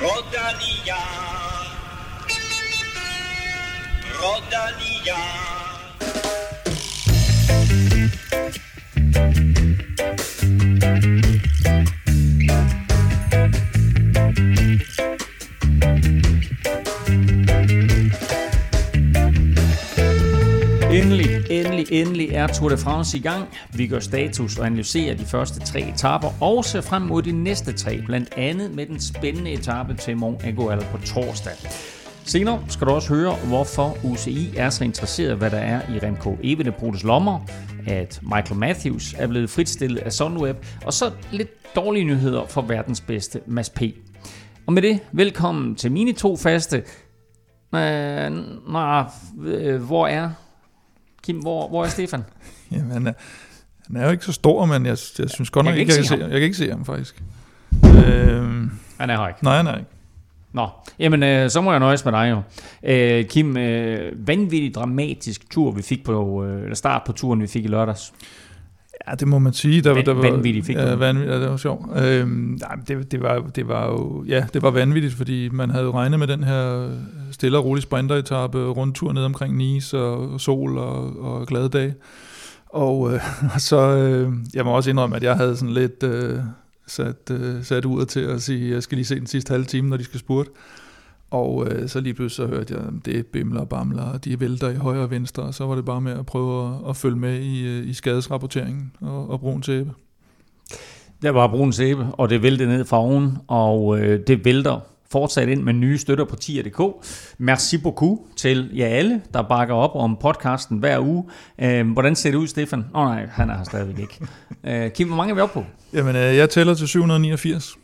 Rodalia. Rodalia. Endelig, er Tour de France i gang. Vi gør status og analyserer de første tre etaper og ser frem mod de næste tre, blandt andet med den spændende etape til Mont Aigual på torsdag. Senere skal du også høre, hvorfor UCI er så interesseret, hvad der er i Remco Evenepoels lommer, at Michael Matthews er blevet fritstillet af Sunweb, og så lidt dårlige nyheder for verdens bedste Mads P. Og med det, velkommen til mine to faste. Øh, nej, øh, hvor er Kim, hvor, hvor er Stefan? Jamen, han er, han er jo ikke så stor, men jeg, jeg synes godt nok ikke, jeg ikke kan se ham. Jeg kan ikke se ham, faktisk. Øhm, Han er her ikke. nej, han er ikke. Nå, jamen øh, så må jeg nøjes med dig jo. Øh, Kim, øh, vanvittigt dramatisk tur, vi fik på, øh, start på turen, vi fik i lørdags. Ja, det må man sige. Der, Van- der var, vanvittigt fik ja, vanvittigt, ja, det var sjovt. Øhm, nej, det, det, var, det var jo, ja, det var vanvittigt, fordi man havde jo regnet med den her stille og rolig sprinteretappe, rundtur ned omkring Nice og sol og, og glade dage. Og, øh, så, øh, jeg må også indrømme, at jeg havde sådan lidt øh, sat, øh, sat ud til at sige, jeg skal lige se den sidste halve time, når de skal spurte. Og øh, så lige pludselig så hørte jeg, at det er bimler og bamler, og de vælter i højre og venstre, og så var det bare med at prøve at, at følge med i, øh, i skadesrapporteringen og, og brugen tæppe. Der var brun sæbe, og det væltede ned fra oven, og øh, det vælter fortsat ind med nye støtter på tier.dk. Merci beaucoup til jer alle, der bakker op om podcasten hver uge. Øh, hvordan ser det ud, Stefan? Åh oh, nej, han er her stadigvæk ikke. Øh, Kim, hvor mange er vi oppe på? Jamen, øh, jeg tæller til 789.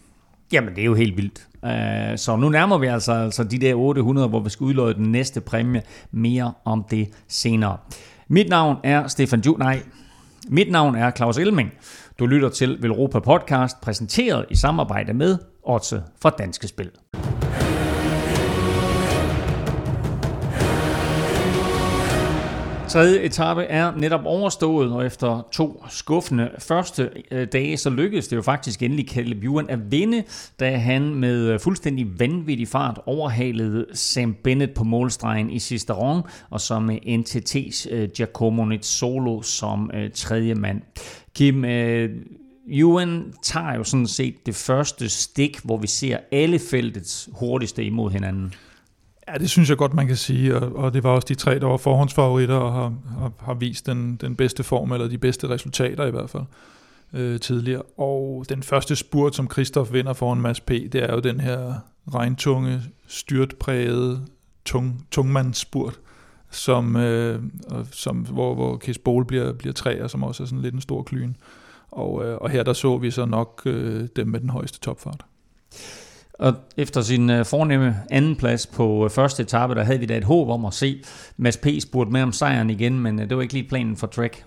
Jamen, det er jo helt vildt. Uh, så nu nærmer vi altså, altså de der 800, hvor vi skal udløje den næste præmie. Mere om det senere. Mit navn er Stefan Ju... Nej, mit navn er Claus Elming. Du lytter til Velropa Podcast, præsenteret i samarbejde med Otse fra Danske Spil. Tredje etape er netop overstået, og efter to skuffende første øh, dage, så lykkedes det jo faktisk endelig Caleb Ewan at vinde, da han med øh, fuldstændig vanvittig fart overhalede Sam Bennett på målstregen i sidste rond, og så med NTT's øh, Giacomo Nizzolo som tredje mand. Kim, Ewan tager jo sådan set det første stik, hvor vi ser alle feltets hurtigste imod hinanden. Ja, det synes jeg godt, man kan sige, og, og det var også de tre, der var forhåndsfavoritter og har, har, har vist den, den bedste form, eller de bedste resultater i hvert fald øh, tidligere. Og den første spurt, som Christoph vinder foran Mads P., det er jo den her regntunge, styrtprægede, tung, tungmandsspurt, som, øh, som, hvor, hvor Kies Bol bliver, bliver træer, som også er sådan lidt en stor klyn. Og, øh, og her der så vi så nok øh, dem med den højeste topfart. Og efter sin øh, fornemme anden plads på øh, første etape, der havde vi da et håb om at se Mads P. spurgt med om sejren igen, men øh, det var ikke lige planen for Trek.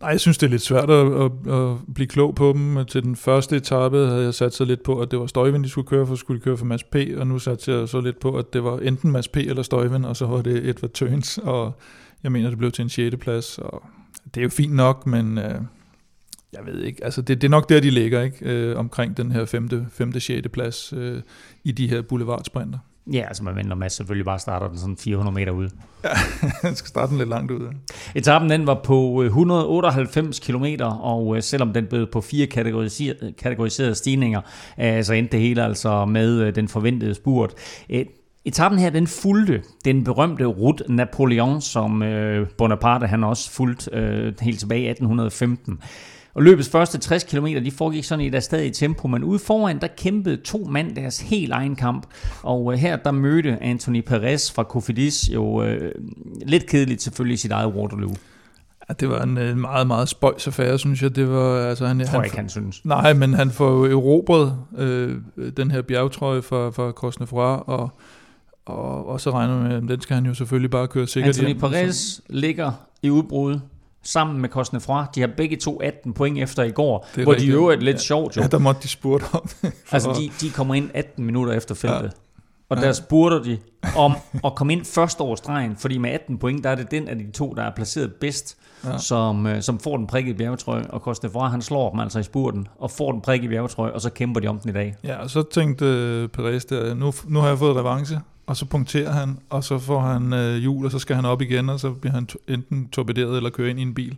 Nej, jeg synes, det er lidt svært at, at, at blive klog på dem. Til den første etape havde jeg sat så lidt på, at det var Støjvind, de skulle køre for, skulle de køre for Mads P., og nu satte jeg så lidt på, at det var enten Mads P. eller Støjvind, og så var det Edward Tøns, og jeg mener, det blev til en 6. plads, og det er jo fint nok, men øh, jeg ved ikke, altså det, det er nok der, de ligger, ikke? Øh, omkring den her 5. 5. 6. plads øh, i de her boulevardsprinter. Ja, altså man venter Mads selvfølgelig bare starter den sådan 400 meter ude. Han skal starte den lidt langt ud. ja. Etappen den var på øh, 198 km, og øh, selvom den blev på fire kategoriserede, kategoriserede stigninger, øh, så endte det hele altså med øh, den forventede spurt. Øh, Etappen her, den fulgte den berømte Route Napoleon, som øh, Bonaparte han også fulgte øh, helt tilbage i 1815. Og løbets første 60 km, de foregik sådan i der stadig tempo, men ude foran, der kæmpede to mand deres helt egen kamp. Og øh, her, der mødte Anthony Perez fra Cofidis jo øh, lidt kedeligt selvfølgelig sit eget Waterloo. Ja, det var en øh, meget, meget spøjs affære, synes jeg. Det var, altså, han, Tror han, jeg ikke, han synes. Nej, men han får jo erobret øh, den her bjergtrøje fra, fra Cosnefroid, og, og, og så regner man med, at den skal han jo selvfølgelig bare køre sikkert Anthony hjem. Perez ligger i udbrud sammen med Cosnefroid. De har begge to 18 point efter i går, Det hvor rigtigt. de øvrigt lidt Ja. sjovt jo. Ja, der måtte de spurgte om Altså, de, de kommer ind 18 minutter efter feltet. og der spurgte de om at komme ind første års stregen, fordi med 18 point, der er det den af de to, der er placeret bedst, ja. som, øh, som får den prikkede bjergetrøje, og Kostefra, han slår dem altså i spurten, og får den prikkede bjergetrøje, og så kæmper de om den i dag. Ja, og så tænkte Perez der, nu, nu har jeg fået revanche, og så punkterer han, og så får han øh, hjul, og så skal han op igen, og så bliver han to- enten torpederet eller kører ind i en bil.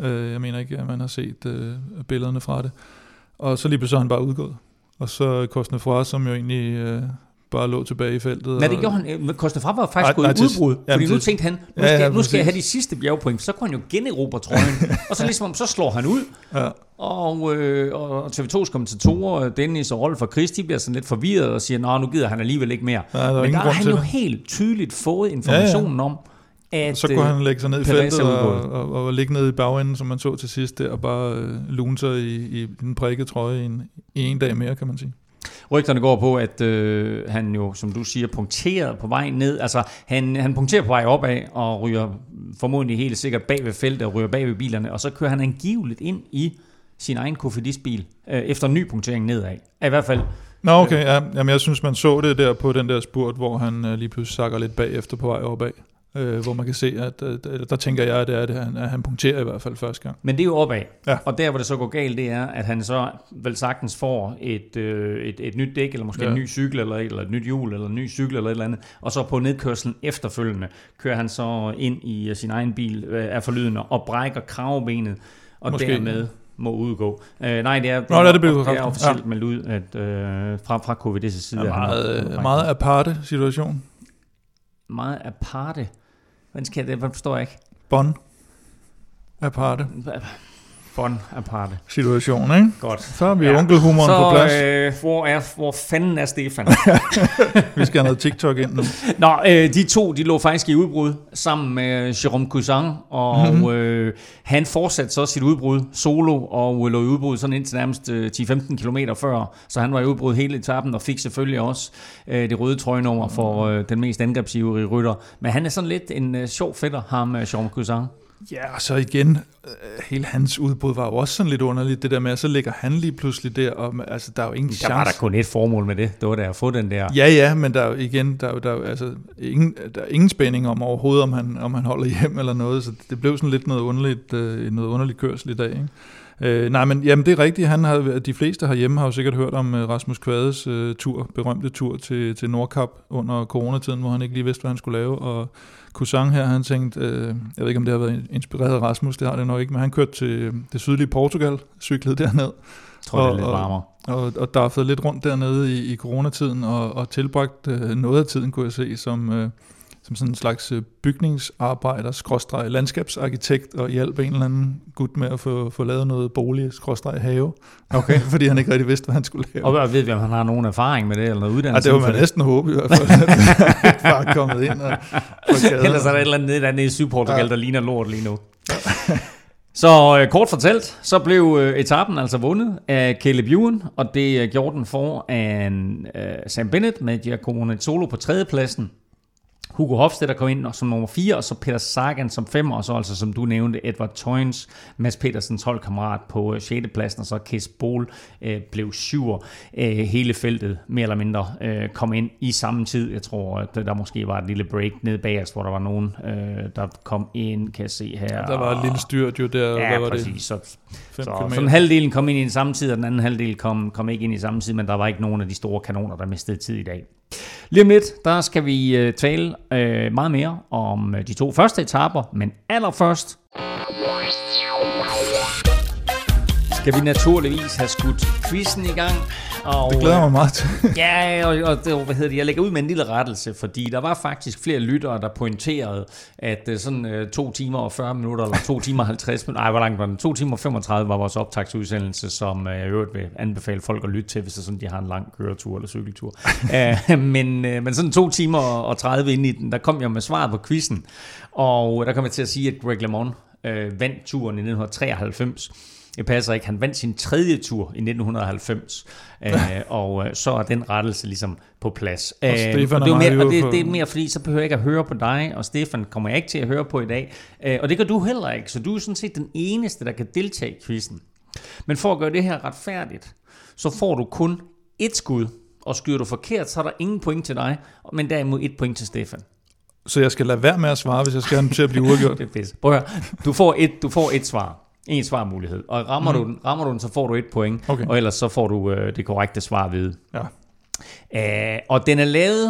Øh, jeg mener ikke, at man har set øh, billederne fra det. Og så lige pludselig er han bare udgået. Og så Kostnefra, som jo egentlig øh, bare lå tilbage i feltet. Nej, det gjorde han. øh, Men Kostefra var faktisk Nej, gået nej, i udbrud, jamen, fordi nu tænkte han, nu Ja, skal, ja, nu skal jeg have de sidste bjergpoint, så kunne han jo generobre trøjen. og så ligesom, så slår han ud, Ja, Og, øh, og TV2's kommentatorer, Dennis og Rolf og de bliver sådan lidt forvirret og siger, nå, nu gider han alligevel ikke mere. Ja, der er Men der har han jo det. helt tydeligt fået informationen om, at... så kunne han lægge sig ned i feltet og, og, og, og ligge nede i bagenden, som man så til sidst der, og bare øh, lune sig i, i den prikkede trøje i en, i en dag mere, kan man sige. Rygterne går på, at øh, han jo, som du siger, punkterer på vej ned. Altså, han, han punkterer på vej opad og ryger formodentlig helt sikkert bag ved feltet og ryger bag ved bilerne. Og så kører han angiveligt ind i sin egen Cofidis-bil øh, efter en ny punktering nedad. I hvert fald Nå, okay, ja. Jamen, jeg synes, man så det der på den der spurt, hvor han øh, lige pludselig sakker lidt bagefter på vej opad. Øh, hvor man kan se, at øh, der- der tænker jeg, at, det er, det, han, at han punkterer i hvert fald første gang. Men det er jo opad. Ja. Og der, hvor det så går galt, det er, at han så vel sagtens får et, øh, et, et nyt dæk, eller måske ja. Ja. en ny cykel, eller eller et nyt hjul, eller en ny cykel, eller et eller andet. Og så på nedkørslen efterfølgende kører han så ind i øh, sin egen bil øh, af forlydende og brækker kravbenet, og Måske. dermed må udgå. Øh, nej, det er, det Nå, det er det er officielt meldt ud, at øh, fra, fra COVID's side. Er at han meget, meget aparte situation. meget aparte. Skal jeg det? Hvad forstår jeg ikke? Bon. Aparte Bon aparte. situation, ikke? Godt. Så har vi Ja. onkelhumoren på plads. Øh, hvor, er, hvor fanden er Stefan? Vi skal have noget TikTok ind nu. Nå, øh, de to, de lå faktisk i udbrud sammen med Jérôme Cousin, og Mhm. mm-hmm. øh, han fortsatte så sit udbrud solo, og lå i udbrud sådan indtil nærmest øh, 10-15 km før, så han var i udbrud hele etappen, og fik selvfølgelig også øh, det røde trøjenummer for øh, den mest angrebsivrige rytter. Men han er sådan lidt en øh, sjov fætter, ham øh, Jérôme Cousin. Ja, og så igen, øh, hele hans udbrud var jo også sådan lidt underligt, det der med, at så ligger han lige pludselig der, og altså, der er jo ingen Der chance. var der kun et formål med det, det var da at få den der... Ja, ja, men der er jo igen, der er, jo- der er, altså, ingen, der er ingen spænding om overhovedet, om han, om han holder hjem eller noget, så det blev sådan lidt noget underligt, øh, noget underligt kørsel i dag. Ikke? Øh, nej, men jamen, det er rigtigt. Han har, de fleste herhjemme har jo sikkert hørt om øh, Rasmus Kvades øh, tur, berømte tur til, til Nordkap under coronatiden, hvor han ikke lige vidste, hvad han skulle lave. Og Cousin her, han tænkte, øh, jeg ved ikke, om det har været inspireret af Rasmus, det har det nok ikke, men han kørte til det sydlige Portugal, cyklede derned, Jeg tror, det er og- lidt og- varmere. og, og daffede lidt rundt dernede i, i coronatiden, og, og tilbragt øh, noget af tiden, kunne jeg se, som, øh, som sådan en slags øh, bygningsarbejder, skråstreg, landskabsarkitekt, og hjalp en eller anden gut med at få, få lavet noget bolig, skråstreg have, Okay. fordi han ikke rigtig vidste, hvad han skulle lave. Og ved vi, om han har nogen erfaring med det, eller noget Ja, uddannelse? det var for man næsten håbe i hvert fald, at han er kommet ind og, Ellers er der et eller andet nede, nede i Sydportugal, ja. Ja. der ligner lort lige nu. Så øh, kort fortalt, så blev øh, etappen altså vundet af Caleb Ewan, og det øh, gjorde den foran øh, Sam Bennett med Giacomo Nizzolo på tredjepladsen. Hugo Hofstedt kom ind som nummer 4, og så Peter Sagan som 5, og så altså som du nævnte, Edward Toyns, Mads Petersens holdkammerat på øh, 6. pladsen, og så Kes Bol øh, blev 7. Øh, hele feltet mere eller mindre øh, kom ind i samme tid. Jeg tror, at der måske var et lille break ned bag os, hvor der var nogen, øh, der kom ind, kan jeg se her. Der var et lille styrt jo der, Ja, hvad var præcis. det, Så, 5 så km. sådan halvdelen kom ind i den samme tid, og den anden halvdel kom, kom ikke ind i samme tid, men der var ikke nogen af de store kanoner, der mistede tid i dag. Lige om lidt, der skal vi øh, tale øh, meget mere om øh, de to første etaper, men allerførst skal vi naturligvis have skudt quizzen i gang. Og, Det glæder mig meget til. Ja, og, og det, hvad hedder det, jeg lægger ud med en lille rettelse, fordi der var faktisk flere lyttere, der pointerede, at øh, sådan øh, 2 timer og 40 minutter, eller 2 timer og 50 minutter, nej, hvor langt var den? 2 timer og 35 var vores optagsudsendelse, som øh, jeg i øvrigt vil anbefale folk at lytte til, hvis det sådan, de har en lang køretur eller cykeltur. uh, men, øh, men sådan 2 timer og 30 ind i den, der kom jeg med svaret på quizzen, og der kom jeg til at sige, at Greg LeMond øh, vandt turen i 1993. Det passer ikke. Han vandt sin tredje tur i 1990, øh, og øh, så er den rettelse ligesom på plads. Og Øh, Stefan og det, er mere, og det, det er mere, fordi så behøver jeg ikke at høre på dig, og Stefan kommer jeg ikke til at høre på i dag. Øh, og det gør du heller ikke, så du er sådan set den eneste, der kan deltage i quizzen. Men for at gøre det her retfærdigt, så får du kun et skud, og skyder du forkert, så er der ingen point til dig, men derimod et point til Stefan. Så jeg skal lade være med at svare, hvis jeg skal have til at blive uafgjort? det er pisse. Prøv at høre. Du får et, du får et svar. En svarmulighed. Og rammer, mm. du den, rammer du den, så får du et point. Okay. Og ellers så får du øh, det korrekte svar vide. Ja. Øh, og den er lavet,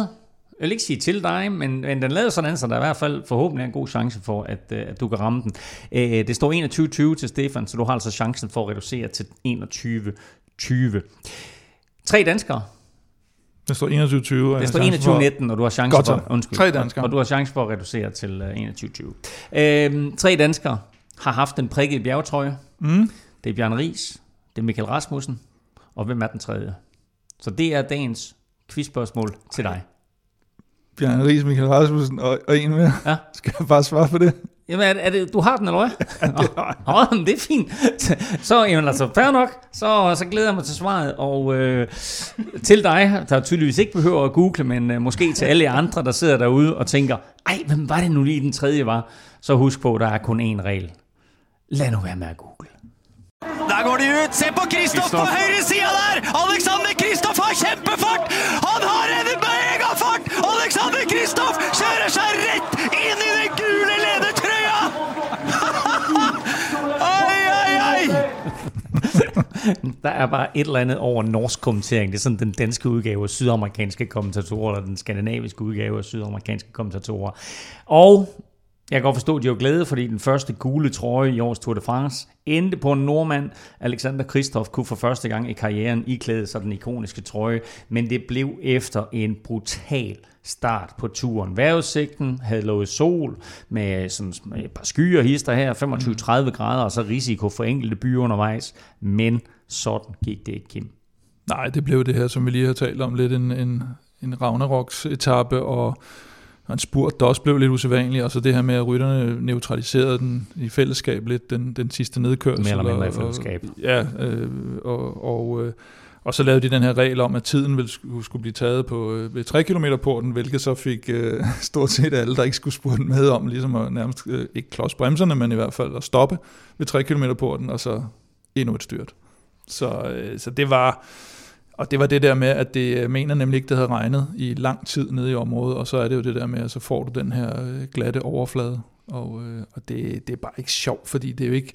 jeg vil ikke sige til dig, men, men den er lavet sådan, så der er i hvert fald forhåbentlig en god chance for, at, øh, at du kan ramme den. Øh, det står 21-20 til Stefan, så du har altså chancen for at reducere til 21-20. Tre danskere. Det står 21-20. og Det jeg har står chancen for- 21-19, og du har chance Godt for, undskyld, Tre danskere. Og du har chance for at reducere til øh, 21-20. Øh, tre danskere har haft den prikkede bjergetrøje. Mm. Det er Bjørn Ries, det er Michael Rasmussen, og hvem er den tredje? Så det er dagens quizspørgsmål til dig. Bjørn Ries, Michael Rasmussen og, og en mere. Ja. Skal jeg bare svare på det? Jamen, er det, er det, du har den, eller hvad? Ja, det, det er fint. Så, jamen, altså, fair nok. Så, så glæder jeg mig til svaret. Og øh, til dig, der tydeligvis ikke behøver at google, men øh, måske til alle andre, der sidder derude og tænker, ej, hvem var det nu lige den tredje var? Så husk på, der er kun én regel. Lad nu være med at google. Der går de ut. Se på Kristoff på høyre sida der! Alexander Kristoff har kjempefart! Han har en megafart! Alexander Kristoff kjører seg rett inn i den gule ledertrøya! Oi, oi, oi! Der er bare et eller andet over norsk kommentering. Det er sådan den danske udgave af sydamerikanske kommentatorer, eller den skandinaviske udgave af sydamerikanske kommentatorer. Og jeg kan godt forstå, at de var glade, fordi den første gule trøje i års Tour de France endte på en nordmand. Alexander Kristoff kunne for første gang i karrieren iklæde sig den ikoniske trøje, men det blev efter en brutal start på turen. Vejrudsigten havde lovet sol med sådan et par skyer hister her, 25-30 grader, og så risiko for enkelte byer undervejs. Men sådan gik det ikke, Kim. Nej, det blev det her, som vi lige har talt om, lidt en, en, en Ragnaroks etape og og en spurt, der også blev lidt usædvanlig, og så det her med, at rytterne neutraliserede den i fællesskab lidt, den, den sidste nedkørsel. Mere eller mindre i og- fællesskab. Og, ja, øh, og, og, øh, og så lavede de den her regel om, at tiden ville skulle, skulle blive taget på øh, ved 3 km porten, hvilket så fik øh, stort set alle, der ikke skulle spurte med om, ligesom at nærmest øh, ikke klods bremserne, men i hvert fald at stoppe ved 3 km porten, og så endnu et styrt. Så, øh, så det var... Og det var det der med, at det øh, mener nemlig ikke, det havde regnet i lang tid nede i området, og så er det jo det der med, at så får du den her øh, glatte overflade, og, øh, og det, det er bare ikke sjovt, fordi det er jo ikke,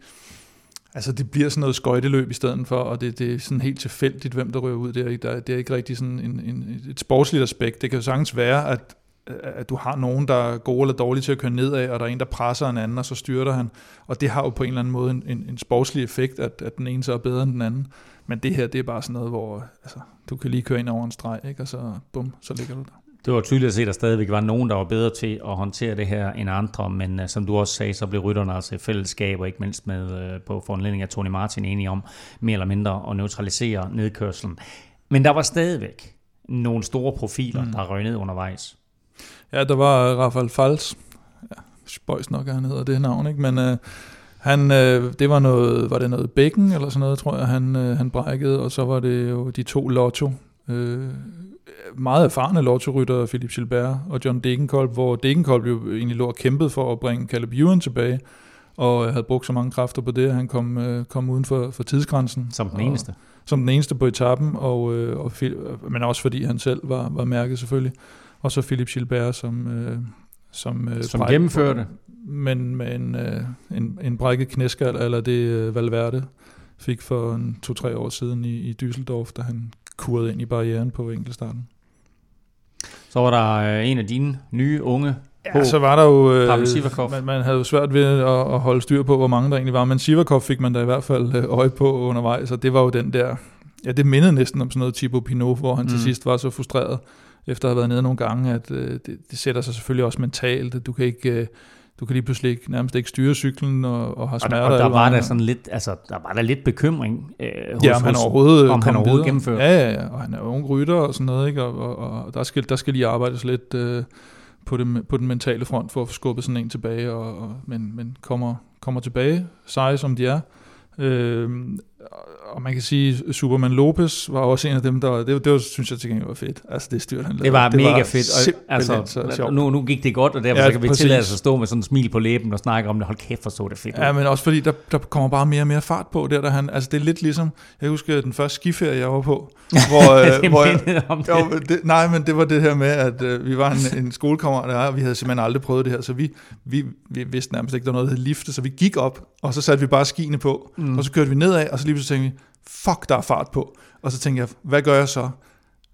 altså det bliver sådan noget skøjteløb i stedet for, og det, det er sådan helt tilfældigt, hvem der rører ud. Det er, der, det er ikke rigtig sådan en, en, et sportsligt aspekt. Det kan jo sagtens være, at at du har nogen, der er gode eller dårlige til at køre nedad, og der er en, der presser en anden, og så styrter han. Og det har jo på en eller anden måde en, en, en sportslig effekt, at, at den ene så er bedre end den anden. Men det her, det er bare sådan noget, hvor altså, du kan lige køre ind over en streg, ikke? og så bum, så ligger du der. Det var tydeligt at se, at der stadigvæk var nogen, der var bedre til at håndtere det her end andre, men uh, som du også sagde, så blev rytterne altså i fællesskab, og ikke mindst med uh, på foranledning af Tony Martin enige om mere eller mindre at neutralisere nedkørselen. Men der var stadigvæk nogle store profiler, mm. der røg ned undervejs. Ja, der var Rafael Fals. Ja, spøjs nok, han hedder det navn, ikke? Men øh, han, øh, det var noget, var det noget bækken eller sådan noget, tror jeg, han, øh, han brækkede, og så var det jo de to Lotto. Øh, meget erfarne Lotto-rytter, Philip Gilbert og John Degenkolb, hvor Degenkolb jo egentlig lå og kæmpede for at bringe Caleb Ewan tilbage, og havde brugt så mange kræfter på det, at han kom, øh, kom uden for, for tidsgrænsen. Som den Og- eneste. som den eneste på etappen, og, øh, og, men også fordi han selv var, var mærket selvfølgelig. Og så Philip Gilbert, som, øh, som, øh, Som bræk- gennemførte. Men med en, øh, en, en brækket knæskal, eller det øh, Valverde fik for en to-tre år siden i, i Düsseldorf, da han kurede ind i barrieren på enkeltstarten. Så var der øh, en af dine nye unge Ja, så var der jo... Øh, man, man havde jo svært ved at, at holde styr på, hvor mange der egentlig var, men Sivakov fik man da i hvert fald øh, øje på undervejs, og det var jo den der... Ja, det mindede næsten om sådan noget Thibaut Pinot, hvor han mm. til sidst var så frustreret, efter at have været nede nogle gange, at øh, det, det sætter sig selvfølgelig også mentalt, at du kan ikke... Øh, du kan lige pludselig ikke, nærmest ikke styre cyklen og, og har Og der, smerter. og der var der sådan lidt, altså, der var der lidt bekymring øh, hos, Ja, om han overhovedet, om han overhovedet videre. gennemførte. Ja, ja, ja, og han er jo ung rytter og sådan noget, ikke? Og, og, og der, skal, der skal lige arbejdes lidt øh, på, det, på den mentale front for at få skubbet sådan en tilbage, og, og, men, men kommer, kommer tilbage, seje som de er. Øh, og man kan sige, Superman Lopez var også en af dem, der, det, det var, synes jeg til gengæld var fedt. Altså det styrt, han lavede. Det var det mega var fedt. Og, altså, så sjovt. nu, nu gik det godt, og derfor Ja, så kan vi præcis. tillade os at stå med sådan en smil på læben og snakke om det. Hold kæft, for så det fedt. Ja, men også fordi, der, der kommer bare mere og mere fart på der, der han, altså det er lidt ligesom, jeg husker den første skiferie, jeg var på, hvor, øh, det hvor jeg, om det. Jo, det, nej, men det var det her med, at øh, vi var en, en skolekammerat, der, og vi havde simpelthen aldrig prøvet det her, så vi, vi, vi vidste nærmest ikke, der var noget, der hed lifte, så vi gik op, og så satte vi bare skiene på, mm. og så kørte vi nedad, og så lige pludselig tænkte jeg, fuck, der er fart på. Og så tænkte jeg, hvad gør jeg så?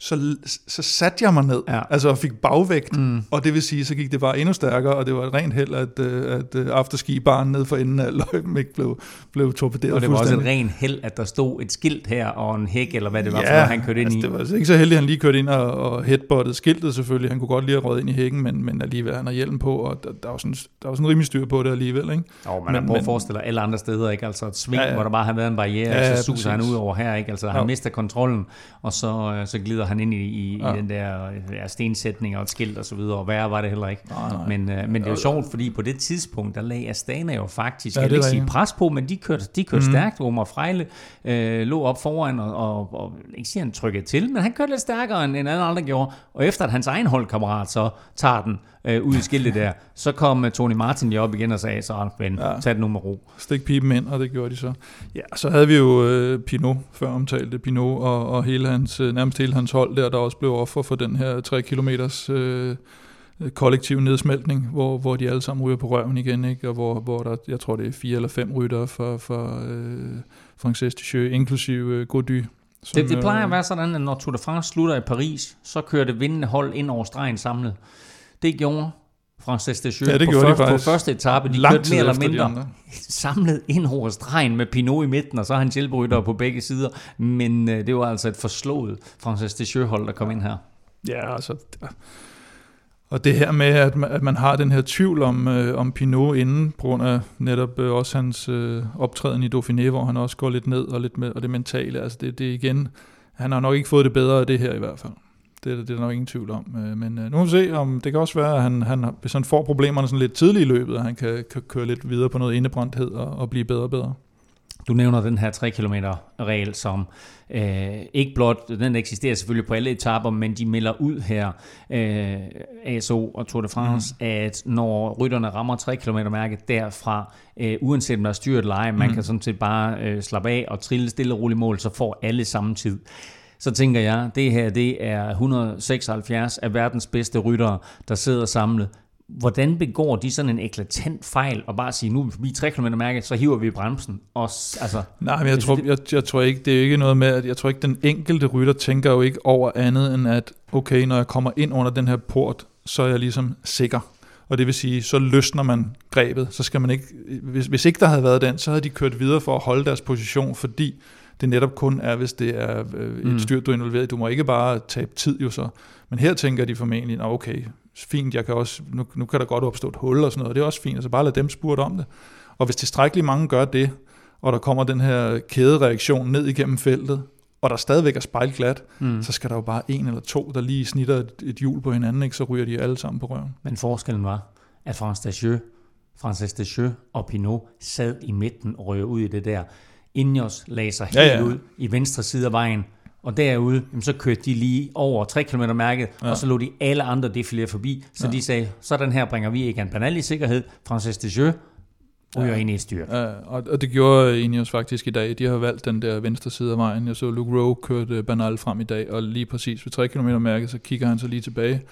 Så, så satte jeg mig ned, Ja. altså og fik bagvægt, mm. og det vil sige, så gik det bare endnu stærkere, og det var et rent held, at, øh, at øh, afterski-baren ned for enden af løben ikke blev, blev torpederet Og det var også et fuldstændig. ren held, at der stod et skilt her og en hæk, eller hvad det var, Ja, for han kørte ind altså, i. det var altså ikke så heldigt, at han lige kørte ind og, og headbuttede skiltet selvfølgelig. Han kunne godt lige have røget ind i hækken, men, men alligevel han har hjelm på, og der, der, var sådan, der var sådan rimelig styr på det alligevel. Ikke? Og man Men- prøver at forestille dig alle andre steder, ikke? Altså et sving, Ja, ja, ja. ja. hvor der bare har været en barriere, Ja, ja, ja, så suser han ud over her, ikke? Altså han Jo. mister kontrollen, og så, øh, så glider han ind i, i, Ja. i den der ja, stensætning og et skilt og så videre, og værre var det heller ikke. Nej, nej. Men, øh, men det er jo sjovt, fordi på det tidspunkt, der lagde Astana jo faktisk, Ja, jeg vil ikke sige pres på, men de kørte, de kørte mm. stærkt. Omar Frejle øh, lå op foran, og, og, og ikke siger han trykkede til, men han kørte lidt stærkere, end, end alle andre gjorde. Og efter at hans egen holdkammerat så tager den øh, ud i skiltet der, så kom øh, Tony Martin lige op igen og sagde, så ven, Ja. tag det nu med ro. Stik pipen ind, og det gjorde de så. Ja, så havde vi jo øh, Pinot, før omtalte Pinot, og, og hele hans, øh, nærmest hele hans hold der, der også blev offer for den her 3 kilometers øh, kollektiv nedsmeltning, hvor, hvor de alle sammen ryger på røven igen, ikke? og hvor, hvor der, jeg tror det er fire eller fem ryttere for, for øh, Frances de Jeux, inklusive øh, Gody. som, Det, det plejer øh, at være sådan, at når Tour de France slutter i Paris, så kører det vindende hold ind over stregen samlet. Det gjorde Frances Deschamps Ja, det på, gjorde de første, på første etape. De lang kørte mere eller de mindre samlet ind over stregen med Pinot i midten, og så hans hjælperyttere på begge sider. Men øh, det var altså et forslået Frances Deschamps hold, der kom ind her. Ja, altså... Og det her med, at man, at man har den her tvivl om, øh, om Pinot inden, på grund af netop øh, også hans øh, optræden i Dauphiné, hvor han også går lidt ned og lidt med, og det mentale, altså det, det igen, han har nok ikke fået det bedre af det her i hvert fald. Det, er- det er der nok ingen tvivl om. Øh, Men øh, nu må vi se, om det kan også være, at han, han, hvis han får problemerne sådan lidt tidligt i løbet, at han kan, kan køre lidt videre på noget indebrændthed og, og blive bedre og bedre. Du nævner den her 3 km regel, som øh, ikke blot, den eksisterer selvfølgelig på alle etaper, men de melder ud her, øh, ASO og Tour de France, mm. at når rytterne rammer 3 km mærket derfra, øh, uanset om der er styret eller ej, man Mm. kan sådan set bare øh, slappe af og trille stille og roligt mål, så får alle samme tid. Så tænker jeg, det her det er 176 af verdens bedste ryttere, der sidder samlet. Hvordan begår de sådan en eklatant fejl og bare sige, nu er vi forbi 3 km mærket, så hiver vi i bremsen? Og, altså, Nej, men jeg tror, det- jeg, jeg tror ikke, det er ikke noget med, at jeg tror ikke, den enkelte rytter tænker jo ikke over andet end at, okay, når jeg kommer ind under den her port, så er jeg ligesom sikker. Og det vil sige, så løsner man grebet. Så skal man ikke, hvis, hvis ikke der havde været den, så havde de kørt videre for at holde deres position, fordi det netop kun er, hvis det er øh, et Mm. styrt, du er involveret i. Du må ikke bare tabe tid jo så. Men her tænker de formentlig, "Nå, okay, fint, jeg kan også, nu, nu kan der godt opstå et hul og sådan noget, og det er også fint, altså bare lad dem spurte om det. Og hvis tilstrækkeligt mange gør det, og der kommer den her kædereaktion ned igennem feltet, og der stadigvæk er spejlglat, mm. så skal der jo bare en eller to, der lige snitter et, et hjul på hinanden, ikke? så ryger de alle sammen på røven. Men forskellen var, at Francis Deschamps, Francis Deschamps og Pinot sad i midten og røg ud i det der. Ineos lagde sig helt Ja, ja, ud i venstre side af vejen, og derude, jamen, så kørte de lige over 3 km mærket, Ja. og så lå de alle andre defilere forbi. Så Ja. de sagde, sådan her bringer vi ikke en banal i sikkerhed. Francis Deschamps ryger Ja. ind i et styr. Ja, og, og det gjorde Ineos faktisk i dag. De har valgt den der venstre side af vejen. Jeg så Luke Rowe kørte Bernal frem i dag, og lige præcis ved 3 km mærket, så kigger han så lige tilbage,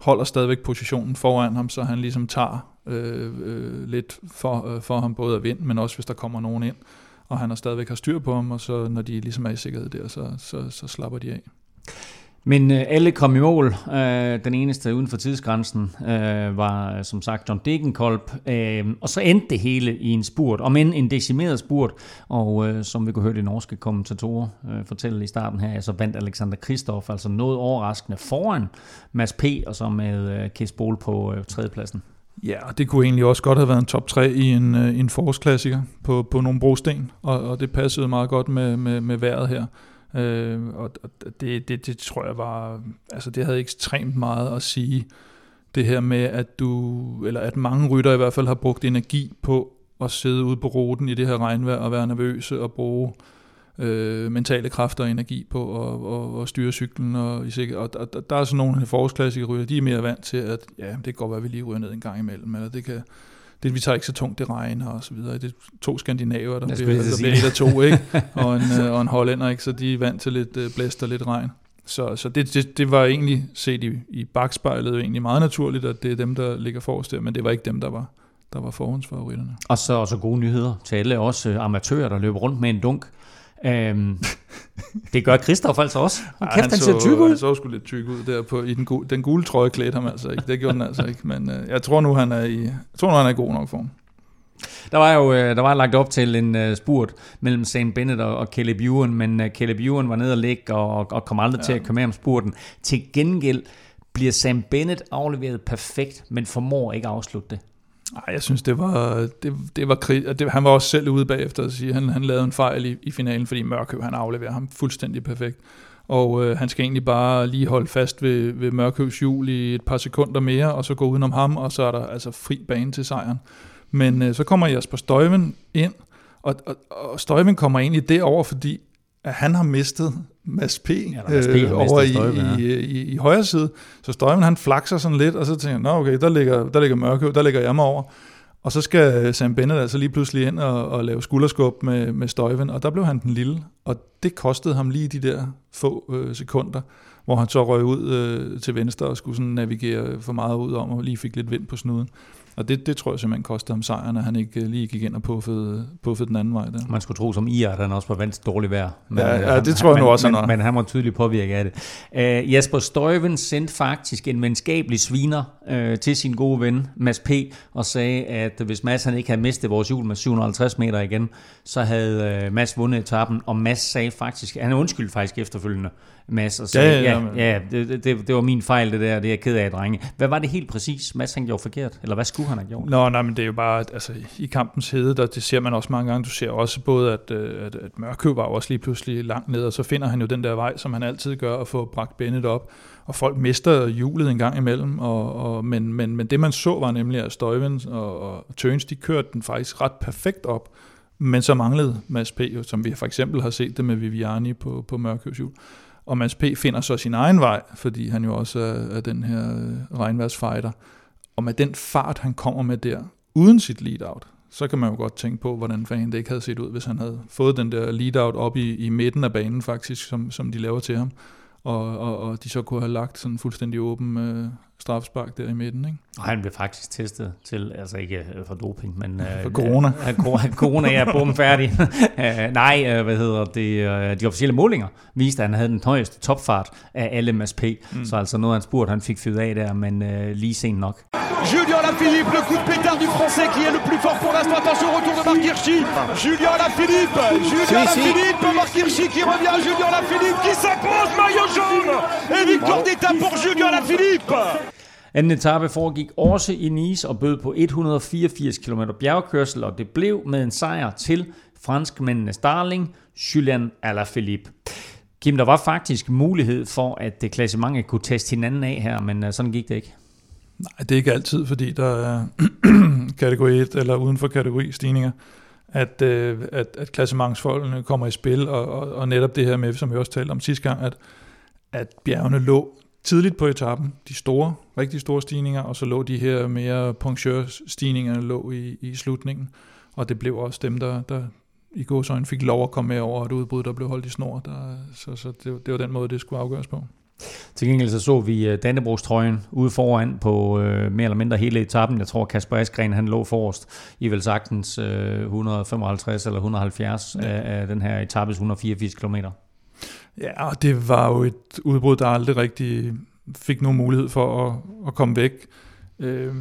holder stadigvæk positionen foran ham, så han ligesom tager øh, øh, lidt for, øh, for ham både af vind, men også hvis der kommer nogen ind. Og han har stadigvæk har styr på ham, og så når de ligesom er i sikkerhed der, så, så, så slapper de af. Men øh, alle kom i mål. Øh, den eneste uden for tidsgrænsen øh, var øh, som sagt John Degenkolb. Øh, og så endte det hele i en spurt, om end en decimeret spurt. Og øh, som vi kunne høre de norske kommentatorer øh, fortælle i starten her, så vandt Alexander Kristoff altså noget overraskende foran Mads P. og så med øh, Bol på øh, tredjepladsen. Ja, og det kunne egentlig også godt have været en top 3 i en, øh, en forårsklassiker på, på nogle brosten, og, og det passede meget godt med, med, med vejret her. Øh, og og det, det, det tror jeg var, altså det havde ekstremt meget at sige, det her med, at du, eller at mange rytter i hvert fald har brugt energi på at sidde ude på ruten i det her regnvejr og være nervøse og bruge øh, mentale kræfter og energi på at, at, at styre cyklen. Og, og, og, og der er sådan nogle forårsklassikere ryger, de er mere vant til, at ja, det kan godt være, at vi lige ryger ned en gang imellem, eller det kan, det, vi tager ikke så tungt, det regner og så videre. Det er to skandinaver, der, bliver, der bliver et af to, ikke? og, en, øh, og en hollænder, ikke? så de er vant til lidt øh, blæst og lidt regn. Så, så det, det, det var egentlig set i, i bagspejlet egentlig meget naturligt, at det er dem, der ligger forrest der, men det var ikke dem, der var, der var forhåndsfavoritterne. Og så, og så gode nyheder til alle også øh, amatører, der løber rundt med en dunk. Øhm, det gør Christoph altså også. Ej, kæft, han, han ser tyk ud. Han så sgu lidt tyk ud der på, i den, gule, den gule trøje klædte ham altså ikke. Det gjorde den altså ikke, men øh, jeg tror nu, han er i, jeg tror nu, han er i god nok form. Der var jo øh, der var lagt op til en uh, spurt mellem Sam Bennett og, og Caleb Ewan, men uh, Caleb Ewan var nede og ligge og, og kom aldrig ja. til at komme med om spurten. Til gengæld bliver Sam Bennett afleveret perfekt, men formår ikke at afslutte det. Nej, jeg synes, det var, det, det var krig. Det, han var også selv ude bagefter at sige, han, han lavede en fejl i, i finalen, fordi Mørkøv, han afleverer ham fuldstændig perfekt. Og øh, han skal egentlig bare lige holde fast ved, ved Mørkøvs hjul i et par sekunder mere, og så gå udenom ham, og så er der altså fri bane til sejren. Men øh, så kommer Jasper Støjven ind, og, og, og Støjven kommer egentlig derover, fordi at han har mistet Mads P. Ja, Mads P øh, over i, Støjven, ja. i, i, i højre side. Så Støjven han flakser sådan lidt, og så tænker jeg, okay, der ligger, der ligger Mørkøv, der ligger jeg mig over. Og så skal Sam Bennett altså lige pludselig ind og, og lave skulderskub med, med Støjven, og der blev han den lille. Og det kostede ham lige de der få øh, sekunder, hvor han så røg ud øh, til venstre og skulle sådan navigere for meget ud om, og lige fik lidt vind på snuden. Og det, det tror jeg simpelthen kostede ham sejren, at han ikke øh, lige gik ind og puffede, puffede den anden vej. Der. Man skulle tro som I, at han også var vant dårligt vejr. Men, ja, ja, det tror jeg nu også, men, han Men, men han var tydeligt påvirket af det. Uh, Jasper Støjven sendte faktisk en venskabelig sviner uh, til sin gode ven, Mads P., og sagde, at hvis Mads han ikke havde mistet vores hjul med 750 meter igen, så havde uh, Mads vundet etappen, og Mads sagde faktisk, han er undskyld faktisk efterfølgende, Mads, og sagde, ja, ja, ja, ja det, det, det var min fejl det der, det er jeg ked af, drenge. Hvad var det helt præcis, Mads han gjorde forkert, eller hvad skulle han have gjort? Nå, nej, men det er jo bare, altså i kampens hede, der, det ser man også mange gange, du ser også både, at, øh, at, at Mørkø var også lige pludselig langt ned, og så finder han jo den der vej, som han altid gør, at få bragt Bennett op, og folk mister hjulet en gang imellem, og, og, men, men, men det man så var nemlig, at Støjven og, og Tøns, de kørte den faktisk ret perfekt op, men så manglede Mads P., som vi for eksempel har set det med Viviani på, på Mørkøs hjul. Og Mads P. finder så sin egen vej, fordi han jo også er, er den her øh, regnværsfighter. Og med den fart, han kommer med der, uden sit lead-out, så kan man jo godt tænke på, hvordan fanden det ikke havde set ud, hvis han havde fået den der lead-out op i, i midten af banen faktisk, som, som de laver til ham og, og, og de så kunne have lagt sådan en fuldstændig åben øh, strafspark der i midten. Ikke? Og han blev faktisk testet til, altså ikke øh, for doping, men... Øh, for corona. Øh, corona er bum færdig. uh, nej, hvad hedder det, de officielle målinger viste, at han havde den højeste topfart af alle MSP, mm. så altså noget, han spurgte, han fik fyret af der, men uh, lige sent nok. Julien Lafilippe, le coup de pétard du français qui est le plus fort pour l'instant. Attention, retour de Marc Hirschi. Julien Lafilippe, Julien si, Lafilippe, si. Marc Hirschi qui revient, Julien Lafilippe qui s'impose, maillot jaune. Et victoire d'étape pour Lafilippe. Anden etape foregik også i Nice og bød på 184 km bjergkørsel, og det blev med en sejr til franskmændenes darling, Julian Alaphilippe. Kim, der var faktisk mulighed for, at det klassementet kunne teste hinanden af her, men øh, sådan gik det ikke. Nej, det er ikke altid, fordi der er kategori 1 eller uden for kategori stigninger, at, øh, at, at klassementsfolkene kommer i spil, og, og, og netop det her med, som vi også talte om sidste gang, at, at bjergene lå tidligt på etappen, de store, rigtig store stigninger, og så lå de her mere stigninger lå i, i slutningen, og det blev også dem, der, der i gåsøjne fik lov at komme med over et udbrud, der blev holdt i snor, der, så, så det, det var den måde, det skulle afgøres på. Til gengæld så så vi uh, Dannebrogstrøjen ude foran på uh, mere eller mindre hele etappen. Jeg tror, Kasper Askren han lå forrest i vel sagtens uh, 155 eller 170 ja. af, af den her etappes 184 km. Ja, og det var jo et udbrud, der aldrig rigtig fik nogen mulighed for at, at komme væk. Øh,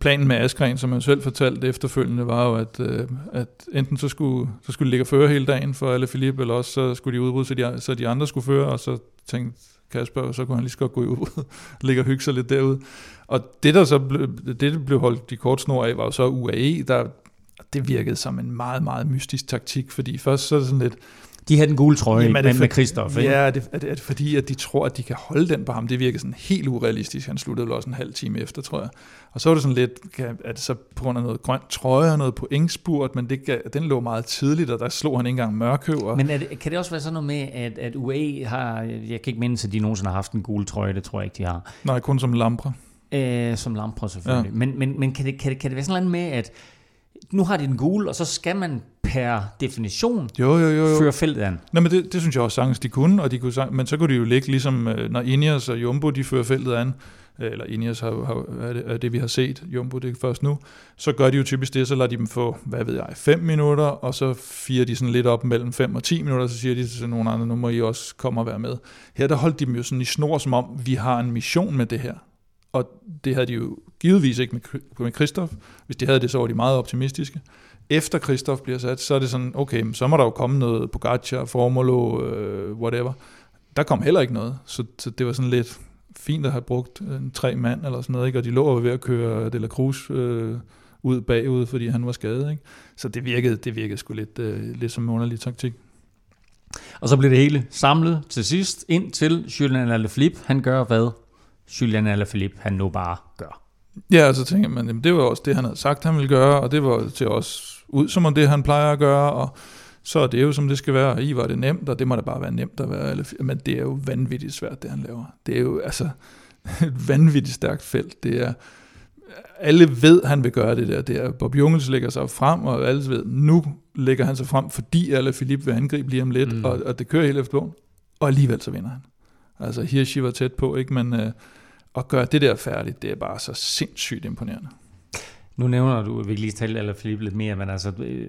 planen med Askren, som han selv fortalte efterfølgende, var jo, at, øh, at enten så skulle, så skulle de ligge og føre hele dagen for alle Philippe, eller også så skulle de udbryde, så de, så de andre skulle føre, og så tænkte Kasper, så kunne han lige så godt gå ud ligge og hygge sig lidt derude. Og det, der så blev, det, der blev holdt de kort snor af, var jo så UAE, der det virkede som en meget, meget mystisk taktik, fordi først så er det sådan lidt, de havde den gule trøje Jamen, med, for, med Christoph, ikke? Ja, er det, er, det, er det fordi, at de tror, at de kan holde den på ham? Det virker sådan helt urealistisk. Han sluttede vel også en halv time efter, tror jeg. Og så var det sådan lidt, at det så på grund af noget grønt trøje og noget på ingspurt, men det, den lå meget tidligt, og der slog han ikke engang mørkøv. Og... Men er det, kan det også være sådan noget med, at, at UAE har, jeg kan ikke minde at de nogensinde har haft en gul trøje, det tror jeg ikke, de har. Nej, kun som lampre. Øh, som lampre selvfølgelig. Ja. Men, men, men kan, det, kan, det, kan det være sådan noget med, at nu har de den gule, og så skal man per definition jo, jo, jo, jo. føre feltet an. Nej, men det, det synes jeg også sagtens, de kunne, og de kunne, men så kunne de jo ligge ligesom, øh, når Ineos og Jumbo, de fører feltet an, øh, eller Ineos har, har, er, det, er det, vi har set, Jumbo det er først nu, så gør de jo typisk det, så lader de dem få, hvad ved jeg, 5 minutter, og så firer de sådan lidt op mellem 5 og 10 minutter, så siger de til nogle andre, nu må I også komme og være med. Her der holdt de dem jo sådan i snor, som om vi har en mission med det her. Og det havde de jo givetvis ikke med, med Christoph. Hvis de havde det, så var de meget optimistiske. Efter Christoph bliver sat, så er det sådan, okay, så må der jo komme noget Pogacar, Formolo, øh, whatever. Der kom heller ikke noget, så, så det var sådan lidt fint at have brugt en tre mand eller sådan noget, ikke? og de lå ved at køre De La Cruz øh, ud bagud, fordi han var skadet. Ikke? Så det virkede, det virkede sgu lidt, øh, lidt som en underlig taktik. Og så blev det hele samlet til sidst ind til Julian Alaphilippe. Han gør hvad? Julian Alaphilippe, han nu bare gør. Ja, og så tænker man, jamen, det var også det, han havde sagt, han ville gøre, og det var til os ud som om det, han plejer at gøre, og så er det jo, som det skal være, og I var det nemt, og det må da bare være nemt at være Alaphilippe. Men det er jo vanvittigt svært, det han laver. Det er jo altså et vanvittigt stærkt felt. Det er, alle ved, han vil gøre det der. Det er, Bob Jungels lægger sig frem, og alle ved, nu lægger han sig frem, fordi alle Philippe vil angribe lige om lidt, mm. og, og det kører helt efter bogen. Og alligevel så vinder han. Altså Hirschi var tæt på, ikke? men øh, at gøre det der færdigt, det er bare så sindssygt imponerende. Nu nævner du, vi lige tale Alain Philippe lidt mere, men altså, øh,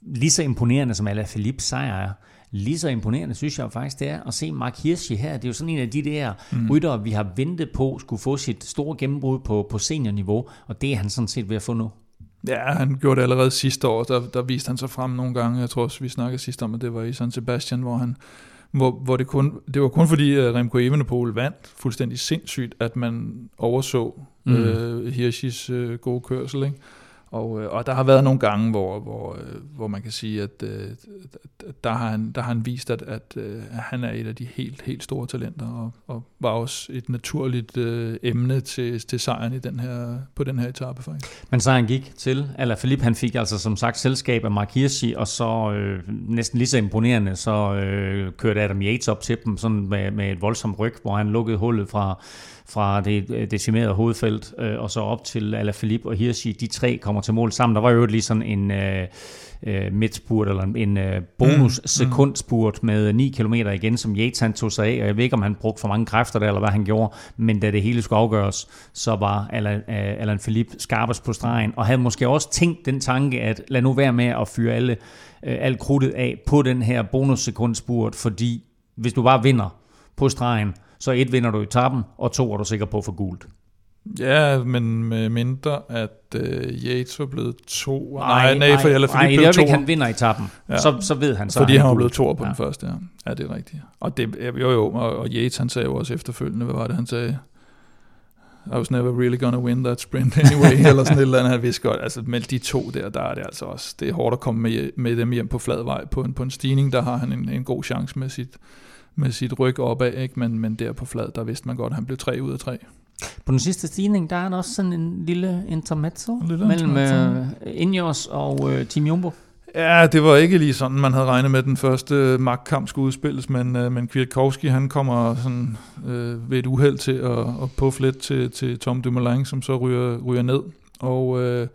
lige så imponerende som Alain Philippe sejr er, lige så imponerende synes jeg faktisk, det er at se Mark Hirschi her. Det er jo sådan en af de der mm. ryttere, vi har ventet på, skulle få sit store gennembrud på, på seniorniveau, og det er han sådan set ved at få nu. Ja, han gjorde det allerede sidste år, der, der viste han sig frem nogle gange. Jeg tror også, vi snakkede sidst om, at det var i San Sebastian, hvor han hvor, hvor det, kun, det var kun fordi, at Remco Evenepoel vandt fuldstændig sindssygt, at man overså mm. øh, Hirschis øh, gode kørsel. Ikke? Og, øh, og der har været nogle gange, hvor, hvor, øh, hvor man kan sige, at øh, der, har han, der har han vist, at, at, at han er et af de helt, helt store talenter, og, og var også et naturligt øh, emne til, til sejren i den her, på den her etape faktisk. Men sejren gik til, eller Philip han fik altså som sagt selskab af Mark Hirschi, og så øh, næsten lige så imponerende, så øh, kørte Adam Yates op til dem sådan med, med et voldsomt ryg, hvor han lukkede hullet fra fra det øh, decimerede hovedfelt øh, og så op til Alaphilippe og Hirschi. De tre kommer til mål sammen. Der var jo lige sådan en øh, øh, midtspurt eller en øh, bonus sekundspurt mm. med 9 km igen, som Yates han tog sig af, og jeg ved ikke, om han brugte for mange kræfter der, eller hvad han gjorde, men da det hele skulle afgøres, så var Alan, øh, Alan Philippe skarpest på stregen, og havde måske også tænkt den tanke, at lad nu være med at fyre alle, øh, alt krudtet af på den her bonussekundspurt, fordi hvis du bare vinder på stregen, så et vinder du i tappen, og to er du sikker på for gult. Ja, men med mindre, at uh, Yates var blevet to. Nej, nej, nej for eller fordi nej, blev to. han vinder i tappen, ja. så, så ved han så. Fordi han, han var blevet to på ja. den første, ja. Ja, det er rigtigt. Og det, jo, jo, og, og Yates han sagde jo også efterfølgende, hvad var det, han sagde? I was never really gonna win that sprint anyway, eller sådan et eller andet, han vidste godt. Altså, med de to der, der er det altså også, det er hårdt at komme med, med dem hjem på flad vej. På en, på en stigning, der har han en, en god chance med sit, med sit ryg opad, ikke? Men, men der på flad, der vidste man godt, at han blev tre ud af tre. På den sidste stigning, der er der også sådan en lille intermezzo en lille mellem intermezzo. Uh, Ineos og uh, Team Jumbo. Ja, det var ikke lige sådan, man havde regnet med, den første magtkamp skulle udspilles, men, men Kwiatkowski, han kommer sådan, uh, ved et uheld til at, at puffe lidt til, til Tom Dumoulin, som så ryger, ryger ned. Og uh,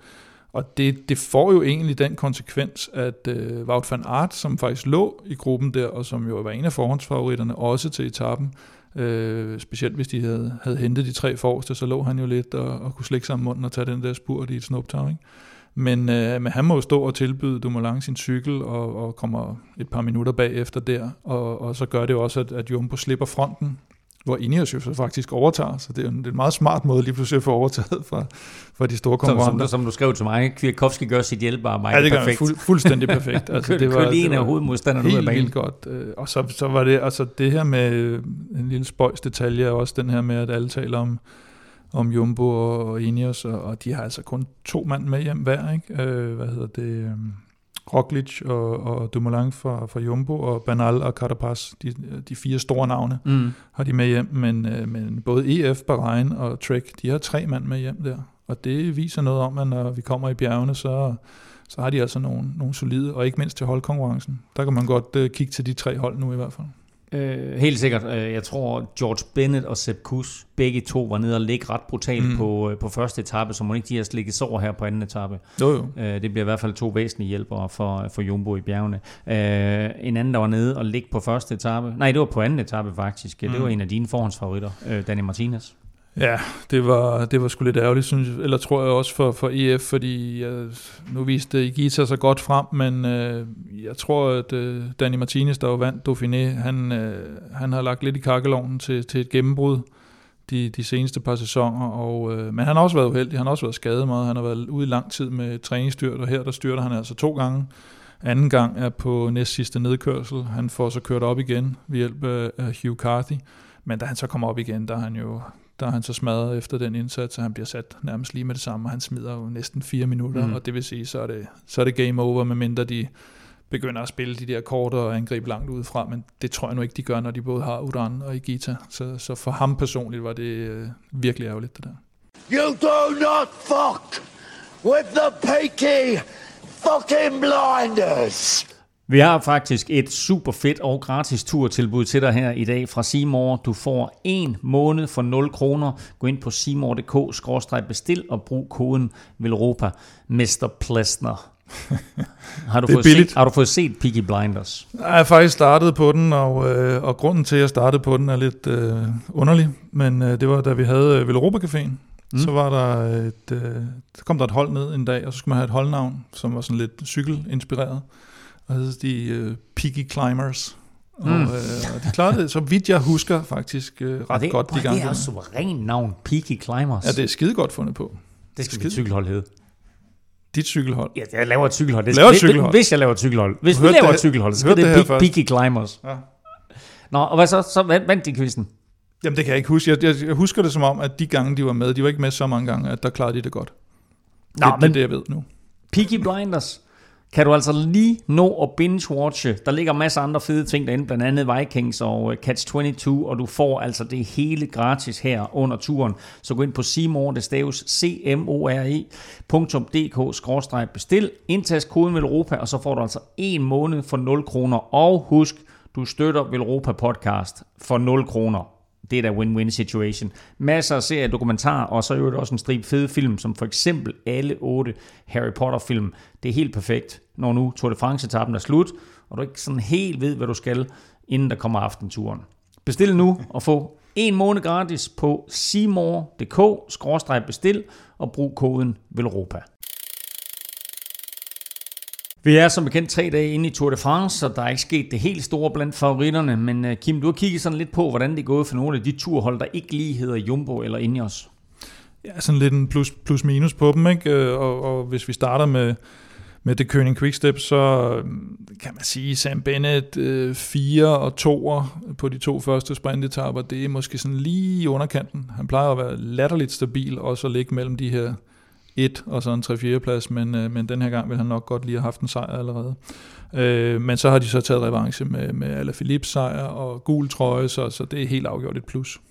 og det, det får jo egentlig den konsekvens, at øh, Wout van Aert, som faktisk lå i gruppen der, og som jo var en af forhåndsfavoritterne, også til etappen, øh, specielt hvis de havde, havde hentet de tre forreste, så lå han jo lidt og, og kunne slikke sammen munden og tage den der spurt i et snuptag, ikke? Men, øh, men han må jo stå og tilbyde Dumoulin sin cykel, og, og kommer et par minutter bagefter der, og, og så gør det jo også, at, at Jumbo slipper fronten hvor Ineos jo så faktisk overtager, så det er en, en meget smart måde lige pludselig at få overtaget fra, fra de store konkurrenter. Som, som, som du skrev til mig, Kwiatkowski gør sit hjælparbejde ja, det gør perfekt. Fuld, fuldstændig perfekt. Altså, det var, lige en af hovedmodstanderne ud af banen. Helt godt. Øh, og så, så var det, altså det her med en lille spøjs detalje, også den her med, at alle taler om, om Jumbo og, og Ineos, og, og de har altså kun to mand med hjem hver, ikke? Øh, hvad hedder det? Roglic og, og Dumoulin fra, fra Jumbo, og Banal og Carapaz, de, de fire store navne, Mm. har de med hjem, men, øh, men både EF, Bahrain og Trek, de har tre mand med hjem der, og det viser noget om, at når vi kommer i bjergene, så, så har de altså nogle, nogle solide, og ikke mindst til holdkonkurrencen. Der kan man godt øh, kigge til de tre hold nu i hvert fald. Øh, helt sikkert. Øh, Jeg tror, George Bennett og Sepp Kuss, begge to var nede og ligge ret brutalt Mm. på, øh, på første etape, så må ikke de har slikket sår her på anden etape. Jo jo. Øh, Det bliver i hvert fald to væsentlige hjælpere for, for Jumbo i bjergene. Øh, En anden, der var nede og ligge på første etape. Nej, det var på anden etape faktisk. Det Mm. var en af dine forhåndsfavoritter, øh, Danny Martinez. Ja, det var, det var sgu lidt ærgerligt, synes jeg. Eller tror jeg også for, for EF, fordi øh, nu viste Igita sig godt frem, men øh, jeg tror, at øh, Danny Martinez, der jo vandt Dauphiné, han, øh, han har lagt lidt i kakkelovnen til, til et gennembrud de, de seneste par sæsoner. Og, øh, men han har også været uheldig, han har også været skadet meget, han har været ude i lang tid med træningsstyrt, og her der styrter han altså to gange. Anden gang er på næst sidste nedkørsel. Han får så kørt op igen ved hjælp af Hugh Carthy. Men da han så kommer op igen, der er han jo der er han så smadret efter den indsats, at han bliver sat nærmest lige med det samme, og han smider jo næsten fire minutter, mm. og det vil sige, så er det, så er det game over, medmindre de begynder at spille de der korte og angribe langt udefra, men det tror jeg nu ikke, de gør, når de både har Udan og Igita. Så, så for ham personligt var det øh, virkelig ærgerligt, det der. You do not fuck with the peaky fucking blinders. Vi har faktisk et super fedt og gratis turtilbud til dig her i dag fra Seymour. Du får en måned for 0 kroner. Gå ind på seymour.dk-bestil og brug koden VELROPA. Mr. Plesner. Har du, fået billigt. set, har du fået set Peaky Blinders? Jeg har faktisk startet på den, og, øh, og grunden til, at jeg startede på den, er lidt øh, underlig. Men øh, det var, da vi havde øh, Velropa Caféen. Mm. Så var der et, øh, kom der et hold ned en dag, og så skulle man have et holdnavn, som var sådan lidt cykelinspireret. Og hed de øh, Peaky Climbers. Og, Mm. øh, og de klarede det, så vidt jeg husker faktisk øh, ret Og det, godt de det gange. er jo suveræn navn. Peaky Climbers. Ja, det er skide godt fundet på. det skal skide- mit cykelhold hedde. Dit cykelhold. Ja, jeg laver et cykelhold. Det Laver et hvis- cykelhold. Hvis jeg laver et cykelhold. Hvis vi laver det et cykelhold, så skal det, det det Peaky, Climbers. Ja. Nå, og hvad så? Så vandt, de quizzen. Jamen det kan jeg ikke huske. Jeg, jeg, jeg husker det som om, at de gange, de var med, de var ikke med så mange gange, at der klarede de det godt. Nå, det, det men er det, jeg ved nu. Peaky Blinders kan du altså lige nå at binge-watche. Der ligger masser af andre fede ting derinde, blandt andet Vikings og øh, Catch-22, og du får altså det hele gratis her under turen. Så gå ind på Seymour, det staves cmore.dk-bestil, indtast koden Velropa, og så får du altså en måned for 0 kroner. Og husk, du støtter Velropa podcast for 0 kroner. Det er da win-win situation. Masser af serier, dokumentarer, og så er det også en strip fede film, som for eksempel alle otte Harry Potter-film. Det er helt perfekt, når nu Tour de France-etappen er slut, og du ikke sådan helt ved, hvad du skal, inden der kommer aftenturen. Bestil nu og få en måned gratis på simordk bestil og brug koden VELROPA. Vi er som bekendt tre dage inde i Tour de France, så der er ikke sket det helt store blandt favoritterne. Men øh, Kim, du har kigget sådan lidt på, hvordan det er gået for nogle af de turhold, der ikke lige hedder Jumbo eller Ineos. Ja, sådan lidt en plus, plus minus på dem, ikke? Øh, og, og hvis vi starter med, med det König Quickstep, så øh, kan man sige, Sam Bennett øh, og 2 på de to første sprintetapper, det er måske sådan lige i underkanten. Han plejer at være latterligt stabil, og så ligge mellem de her 1 og så en 3-4 plads, men, øh, men den her gang vil han nok godt lige have haft en sejr allerede. Øh, men så har de så taget revanche med, med Alaphilippe sejr og gul trøje, så, så det er helt afgjort et plus.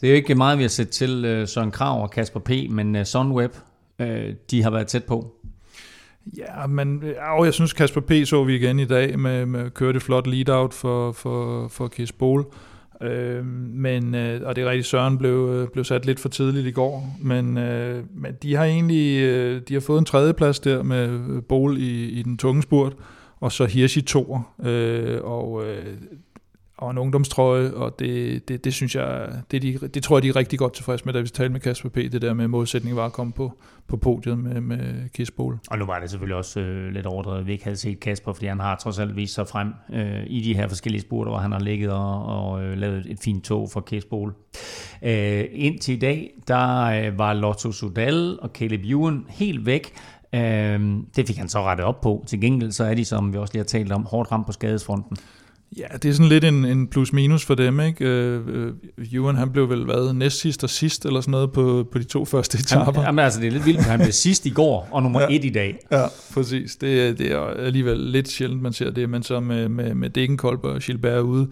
Det er jo ikke meget, vi har set til øh, Søren Krav og Kasper P., men øh, Sunweb, øh, de har været tæt på. Ja, men øh, jeg synes Kasper P. så vi igen i dag med, med kørte et flot lead-out for, for, for Kies Bol. Øh, men, øh, og det er rigtigt, Søren blev, øh, blev sat lidt for tidligt i går, men, øh, men de har egentlig øh, de har fået en tredjeplads der med øh, Bol i, i den tunge spurt, og så Hirsch i toer, øh, og, øh, og en ungdomstrøje, og det, det, det synes jeg, det, de, det tror jeg, de er rigtig godt tilfreds med, da vi talte med Kasper P. Det der med målsætningen var at komme på, på podiet med, med Kisbol. Og nu var det selvfølgelig også øh, lidt overdrevet, at vi ikke havde set Kasper, fordi han har trods alt vist sig frem øh, i de her forskellige spurter, hvor han har ligget og, og øh, lavet et fint tog for Kisbol. øh, Indtil i dag, der øh, var Lotto Sudal og Caleb Ewan helt væk. Øh, det fik han så rettet op på. Til gengæld så er de, som vi også lige har talt om, hårdt ramt på skadesfronten. Ja, det er sådan lidt en, en plus-minus for dem, ikke? Øh, øh, Ewan, han blev vel hvad, næst sidst og sidst, eller sådan noget, på, på de to første etaper. Jamen altså, det er lidt vildt, han blev sidst i går, og nummer ja. et i dag. Ja, præcis. Det, det er alligevel lidt sjældent, man ser det, men så med, med, med Degenkolb og Gilbert ude,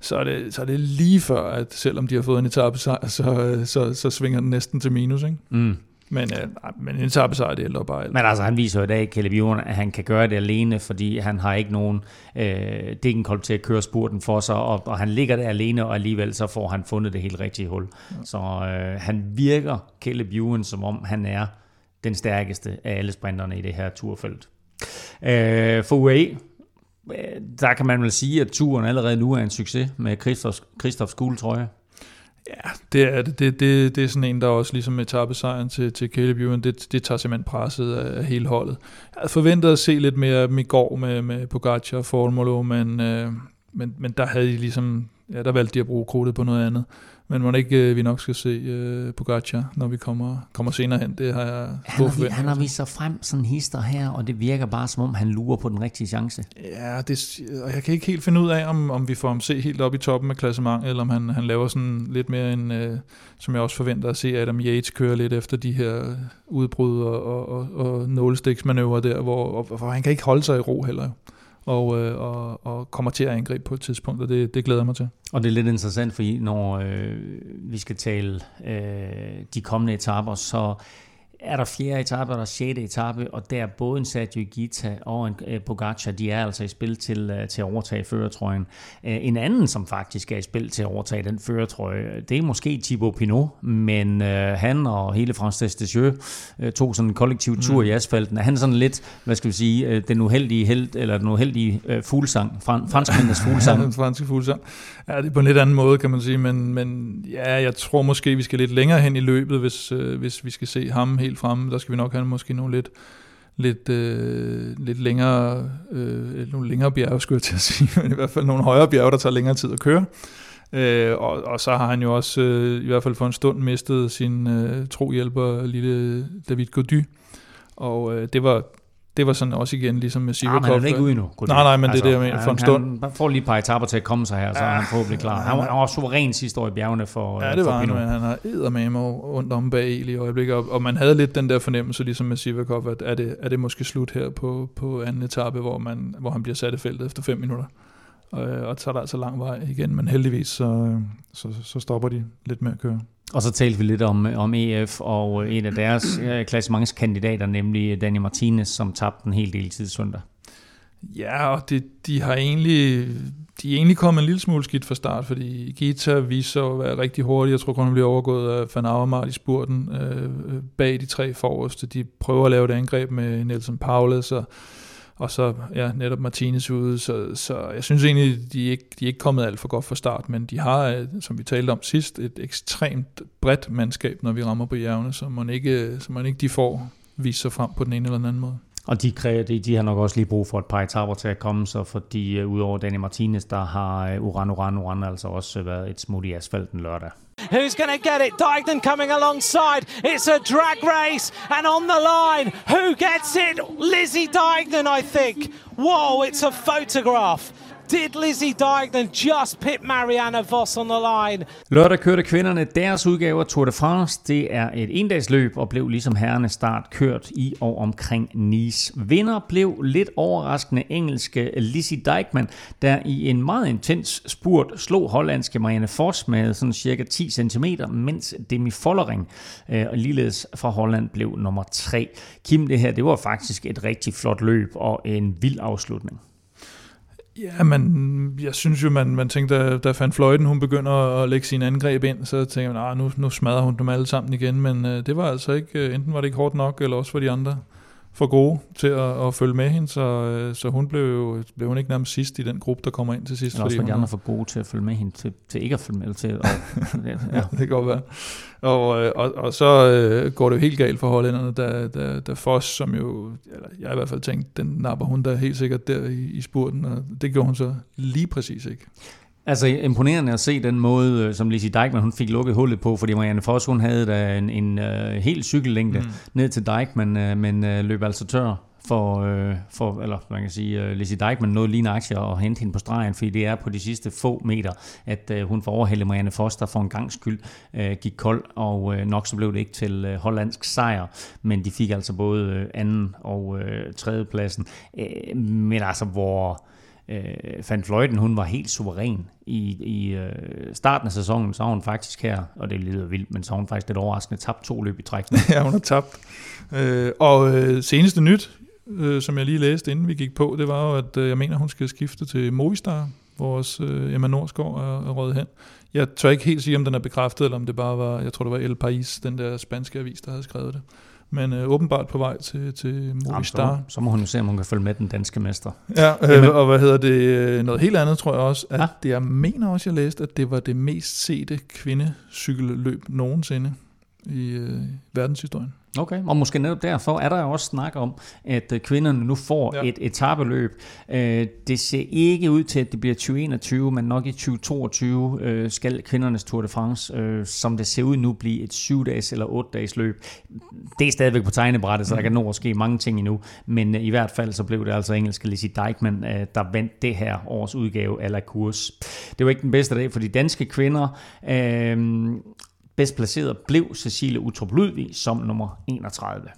så er, det, så er det lige før, at selvom de har fået en etape, så, så, så, så svinger den næsten til minus, ikke? Mm. Men, øh, men en sejr, det ældre bare. Men altså, han viser jo i dag, Caleb Ewan, at han kan gøre det alene, fordi han har ikke nogen øh, Degenkolb til at køre spurten for sig, og, og han ligger der alene, og alligevel så får han fundet det helt rigtige hul. Ja. Så øh, han virker, Caleb Ewan, som om han er den stærkeste af alle sprinterne i det her turfelt. Øh, for UAE, øh, der kan man vel sige, at turen allerede nu er en succes med Christophs, Christophs guldtrøje. Ja, det er det. Det, det, det er sådan en, der også ligesom etappesejren til, til Caleb Ewan, det, det tager simpelthen presset af, hele holdet. Jeg havde forventet at se lidt mere af dem i går med, med Pogacar og Formolo, men, øh, men, men der havde de ligesom, ja, der valgte de at bruge krudtet på noget andet. Men må ikke, øh, vi nok skal se uh, Pogacar, når vi kommer, kommer senere hen. Det har jeg han har, han har vist sig frem sådan hister her, og det virker bare som om, han lurer på den rigtige chance. Ja, det, og jeg kan ikke helt finde ud af, om, om vi får ham se helt op i toppen af klassementet, eller om han, han laver sådan lidt mere en, uh, som jeg også forventer at se Adam Yates køre lidt efter de her udbrud og, og, og, og nålestiksmanøvrer der, hvor, og, hvor han kan ikke holde sig i ro heller og, øh, og, og kommer til at angribe på et tidspunkt, og det, det glæder jeg mig til. Og det er lidt interessant, fordi når øh, vi skal tale øh, de kommende etaper, så er der fjerde etape, og der er sjette etape, og der er både en Sergio Gita og en uh, Pogacar, de er altså i spil til, uh, til at overtage føretrøjen. Uh, en anden, som faktisk er i spil til at overtage den føretrøje, det er måske Thibaut Pinot, men uh, han og hele France Desticieux uh, tog sådan en kollektiv tur mm. i asfalten. Er han sådan lidt, hvad skal vi sige, den uheldige held, eller den uheldige uh, fuglsang, fran- franskmændenes fuglsang? ja, den franske fuglsang. Ja, det er på en lidt anden måde, kan man sige, men, men ja, jeg tror måske, vi skal lidt længere hen i løbet, hvis, hvis vi skal se ham helt helt fremme. Der skal vi nok have måske nogle lidt, lidt, øh, lidt længere, øh, nogle længere bjerge, skulle jeg til at sige, men i hvert fald nogle højere bjerge, der tager længere tid at køre. Øh, og, og så har han jo også, øh, i hvert fald for en stund, mistet sin øh, trohjælper, lille David Gody. Og øh, det var det var sådan også igen, ligesom med Sivakov. Ja, han er ikke ude endnu. Nej, nej, men altså, det er det, jeg mener, for en stund. Han får lige et par etaper til at komme sig her, så ja, er han forhåbentlig klar. Han var, han var suveræn sidste år i bjergene for Ja, det var han, men han har eddermame rundt om bag El i øjeblikket, og, og man havde lidt den der fornemmelse, ligesom med Sivakov, at er det, er det måske slut her på, på anden etape, hvor, man, hvor han bliver sat i feltet efter fem minutter. Og, og så er der altså lang vej igen, men heldigvis så, så, så stopper de lidt med at køre. Og så talte vi lidt om, om EF og en af deres klassementskandidater, nemlig Daniel Martinez, som tabte en hel del tid søndag. Ja, og det, de har egentlig, de er egentlig kommet en lille smule skidt fra start, fordi Gita viser at være rigtig hurtig. Jeg tror kun, han bliver overgået af Van Avermaet i spurten øh, bag de tre forreste. De prøver at lave et angreb med Nelson Paulus, og og så ja, netop Martinez ude, så, så jeg synes egentlig, de er ikke, de er ikke kommet alt for godt fra start, men de har, øh, som vi talte om sidst, et ekstremt bredt mandskab, når vi rammer på jævne, så man ikke, øh, så man ikke de får vise sig frem på den ene eller den anden måde. Og de, de, de har nok også lige brug for et par etaper til at komme så, fordi uh, udover Danny Martinez, der har uh, Uran Uran Uran altså også været et smut i asfalten lørdag. Who's going to get it? Dignan coming alongside. It's a drag race and on the line. Who gets it? Lizzie Dignan, I think. Whoa, it's a photograph. Did Lizzie Deignan just pit Marianne Voss on the line? Lørdag kørte kvinderne deres udgave af Tour de France. Det er et endagsløb og blev ligesom herrene start kørt i og omkring Nice. Vinder blev lidt overraskende engelske Lizzie Deignan, der i en meget intens spurt slog hollandske Marianne Voss med sådan cirka 10 cm, mens Demi Follering øh, og ligeledes fra Holland blev nummer 3. Kim, det her det var faktisk et rigtig flot løb og en vild afslutning. Ja, men jeg synes jo, man, man tænkte, da, da Van Fløjten, hun begynder at lægge sine angreb ind, så tænker man, ah, nu, nu smadrer hun dem alle sammen igen, men øh, det var altså ikke, øh, enten var det ikke hårdt nok, eller også var de andre for gode til at, at følge med hende, så, øh, så hun blev, blev hun ikke nærmest sidst i den gruppe, der kommer ind til sidst. Eller også var de andre for gode til at følge med hende, til, til ikke at følge med. Til, og, ja. ja, det kan godt være. Og, øh, og, og så øh, går det jo helt galt for hollænderne, da, da, da Foss, som jo, eller jeg i hvert fald tænkte, den napper hun da helt sikkert der i, i spurten, og det gjorde hun så lige præcis ikke. Altså imponerende at se den måde, øh, som Lizzie Dijkman hun fik lukket hullet på, fordi Marianne Foss hun havde da en, en uh, hel cykellængde mm. ned til Dijkman, uh, men uh, løb altså tør for, øh, for eller man kan sige, uh, Lizzie Dijkman noget lignende aktier og hente hende på stregen, fordi det er på de sidste få meter, at uh, hun får overhældet Marianne Foster for en gang skyld uh, gik kold, og uh, nok så blev det ikke til uh, hollandsk sejr, men de fik altså både uh, anden og uh, tredje pladsen. Uh, men altså, hvor øh, Van Fløjten, hun var helt suveræn i, i øh, starten af sæsonen, så har hun faktisk her, og det lyder vildt, men så har hun faktisk lidt overraskende tabt to løb i træk. ja, hun har tabt. Øh, og øh, seneste nyt, øh, som jeg lige læste, inden vi gik på, det var jo, at øh, jeg mener, hun skal skifte til Movistar, vores øh, Emma Norsgaard er, er røget hen. Jeg tør ikke helt sige, om den er bekræftet, eller om det bare var, jeg tror det var El País, den der spanske avis, der havde skrevet det men øh, åbenbart på vej til, til Movistar. Jamen, så, så må hun jo se, om hun kan følge med den danske mester. Ja, øh, og hvad hedder det? Øh, noget helt andet tror jeg også, at ja? det, jeg mener også, jeg læste, at det var det mest sete kvindecykelløb nogensinde i øh, verdenshistorien. Okay, og måske netop derfor er der jo også snak om, at øh, kvinderne nu får ja. et etabeløb. Øh, det ser ikke ud til, at det bliver 2021, men nok i 2022 øh, skal kvindernes Tour de France, som det ser ud nu, blive et 7-dages eller 8-dages løb. Det er stadigvæk på tegnebrættet, så der kan nå at ske mange ting endnu, men i hvert fald så blev det altså engelske Lizzie Dijkman, der vandt det her års udgave af La Course. Det var ikke den bedste dag for de danske kvinder. Bedst placeret blev Cecilie Utrup Ludvig som nummer 31.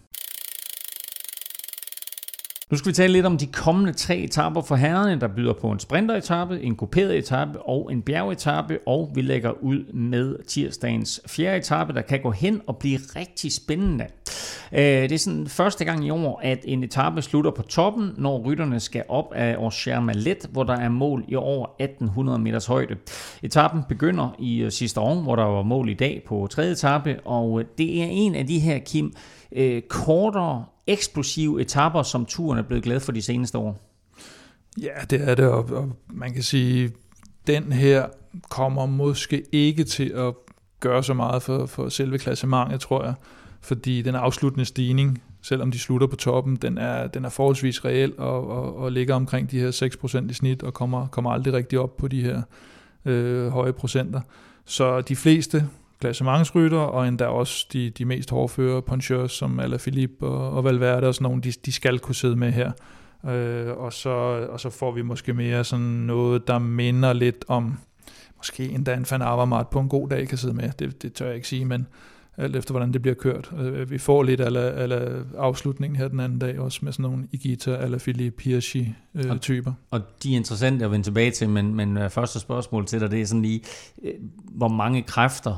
Nu skal vi tale lidt om de kommende tre etapper for herrerne, der byder på en sprinteretappe, en kuperet etape og en bjergetappe, og vi lægger ud med tirsdagens fjerde etape, der kan gå hen og blive rigtig spændende. Øh, det er sådan første gang i år, at en etape slutter på toppen, når rytterne skal op af Orcher Malet, hvor der er mål i over 1800 meters højde. Etappen begynder i øh, sidste år, hvor der var mål i dag på tredje etape, og øh, det er en af de her, Kim, kortere eksplosive etapper, som turen er blevet glad for de seneste år? Ja, det er det, og, og man kan sige, den her kommer måske ikke til at gøre så meget for, for selve klassementet, tror jeg, fordi den afsluttende stigning, selvom de slutter på toppen, den er, den er forholdsvis reel og, og, og ligger omkring de her 6% i snit og kommer, kommer aldrig rigtig op på de her øh, høje procenter. Så de fleste klassementsrytter, og endda også de, de mest hårdføre punchers som Alaphilippe og, og Valverde og sådan nogle, de, de skal kunne sidde med her. Øh, og, så, og så får vi måske mere sådan noget, der minder lidt om, måske endda en Van Avermaet på en god dag kan sidde med. Det, det tør jeg ikke sige, men alt efter hvordan det bliver kørt. Øh, vi får lidt af afslutningen her den anden dag, også med sådan nogle Igita, Alaphilippe, Hirschi-typer. Øh, og, og de er interessante at vende tilbage til, men, men øh, første spørgsmål til dig, det er sådan lige, øh, hvor mange kræfter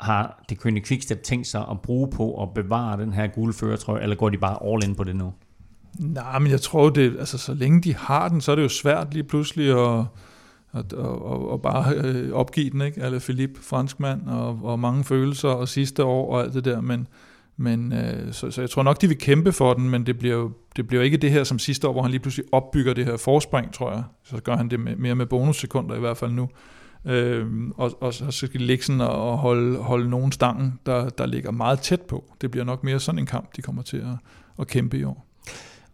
har det Kønne Quickstep tænkt sig at bruge på at bevare den her gule føretrøje, eller går de bare all in på det nu? Nej, men jeg tror, det, altså, så længe de har den, så er det jo svært lige pludselig at, at, at, at, at bare øh, opgive den, ikke? Eller Philippe, franskmand, og, og mange følelser, og sidste år og alt det der, men, men øh, så, så jeg tror nok, de vil kæmpe for den, men det bliver jo det bliver ikke det her som sidste år, hvor han lige pludselig opbygger det her forspring, tror jeg. Så gør han det med, mere med bonussekunder i hvert fald nu. Øh, og, og så skal de ligge sådan og holde, holde nogen stangen, der, der ligger meget tæt på. Det bliver nok mere sådan en kamp, de kommer til at, at kæmpe i år.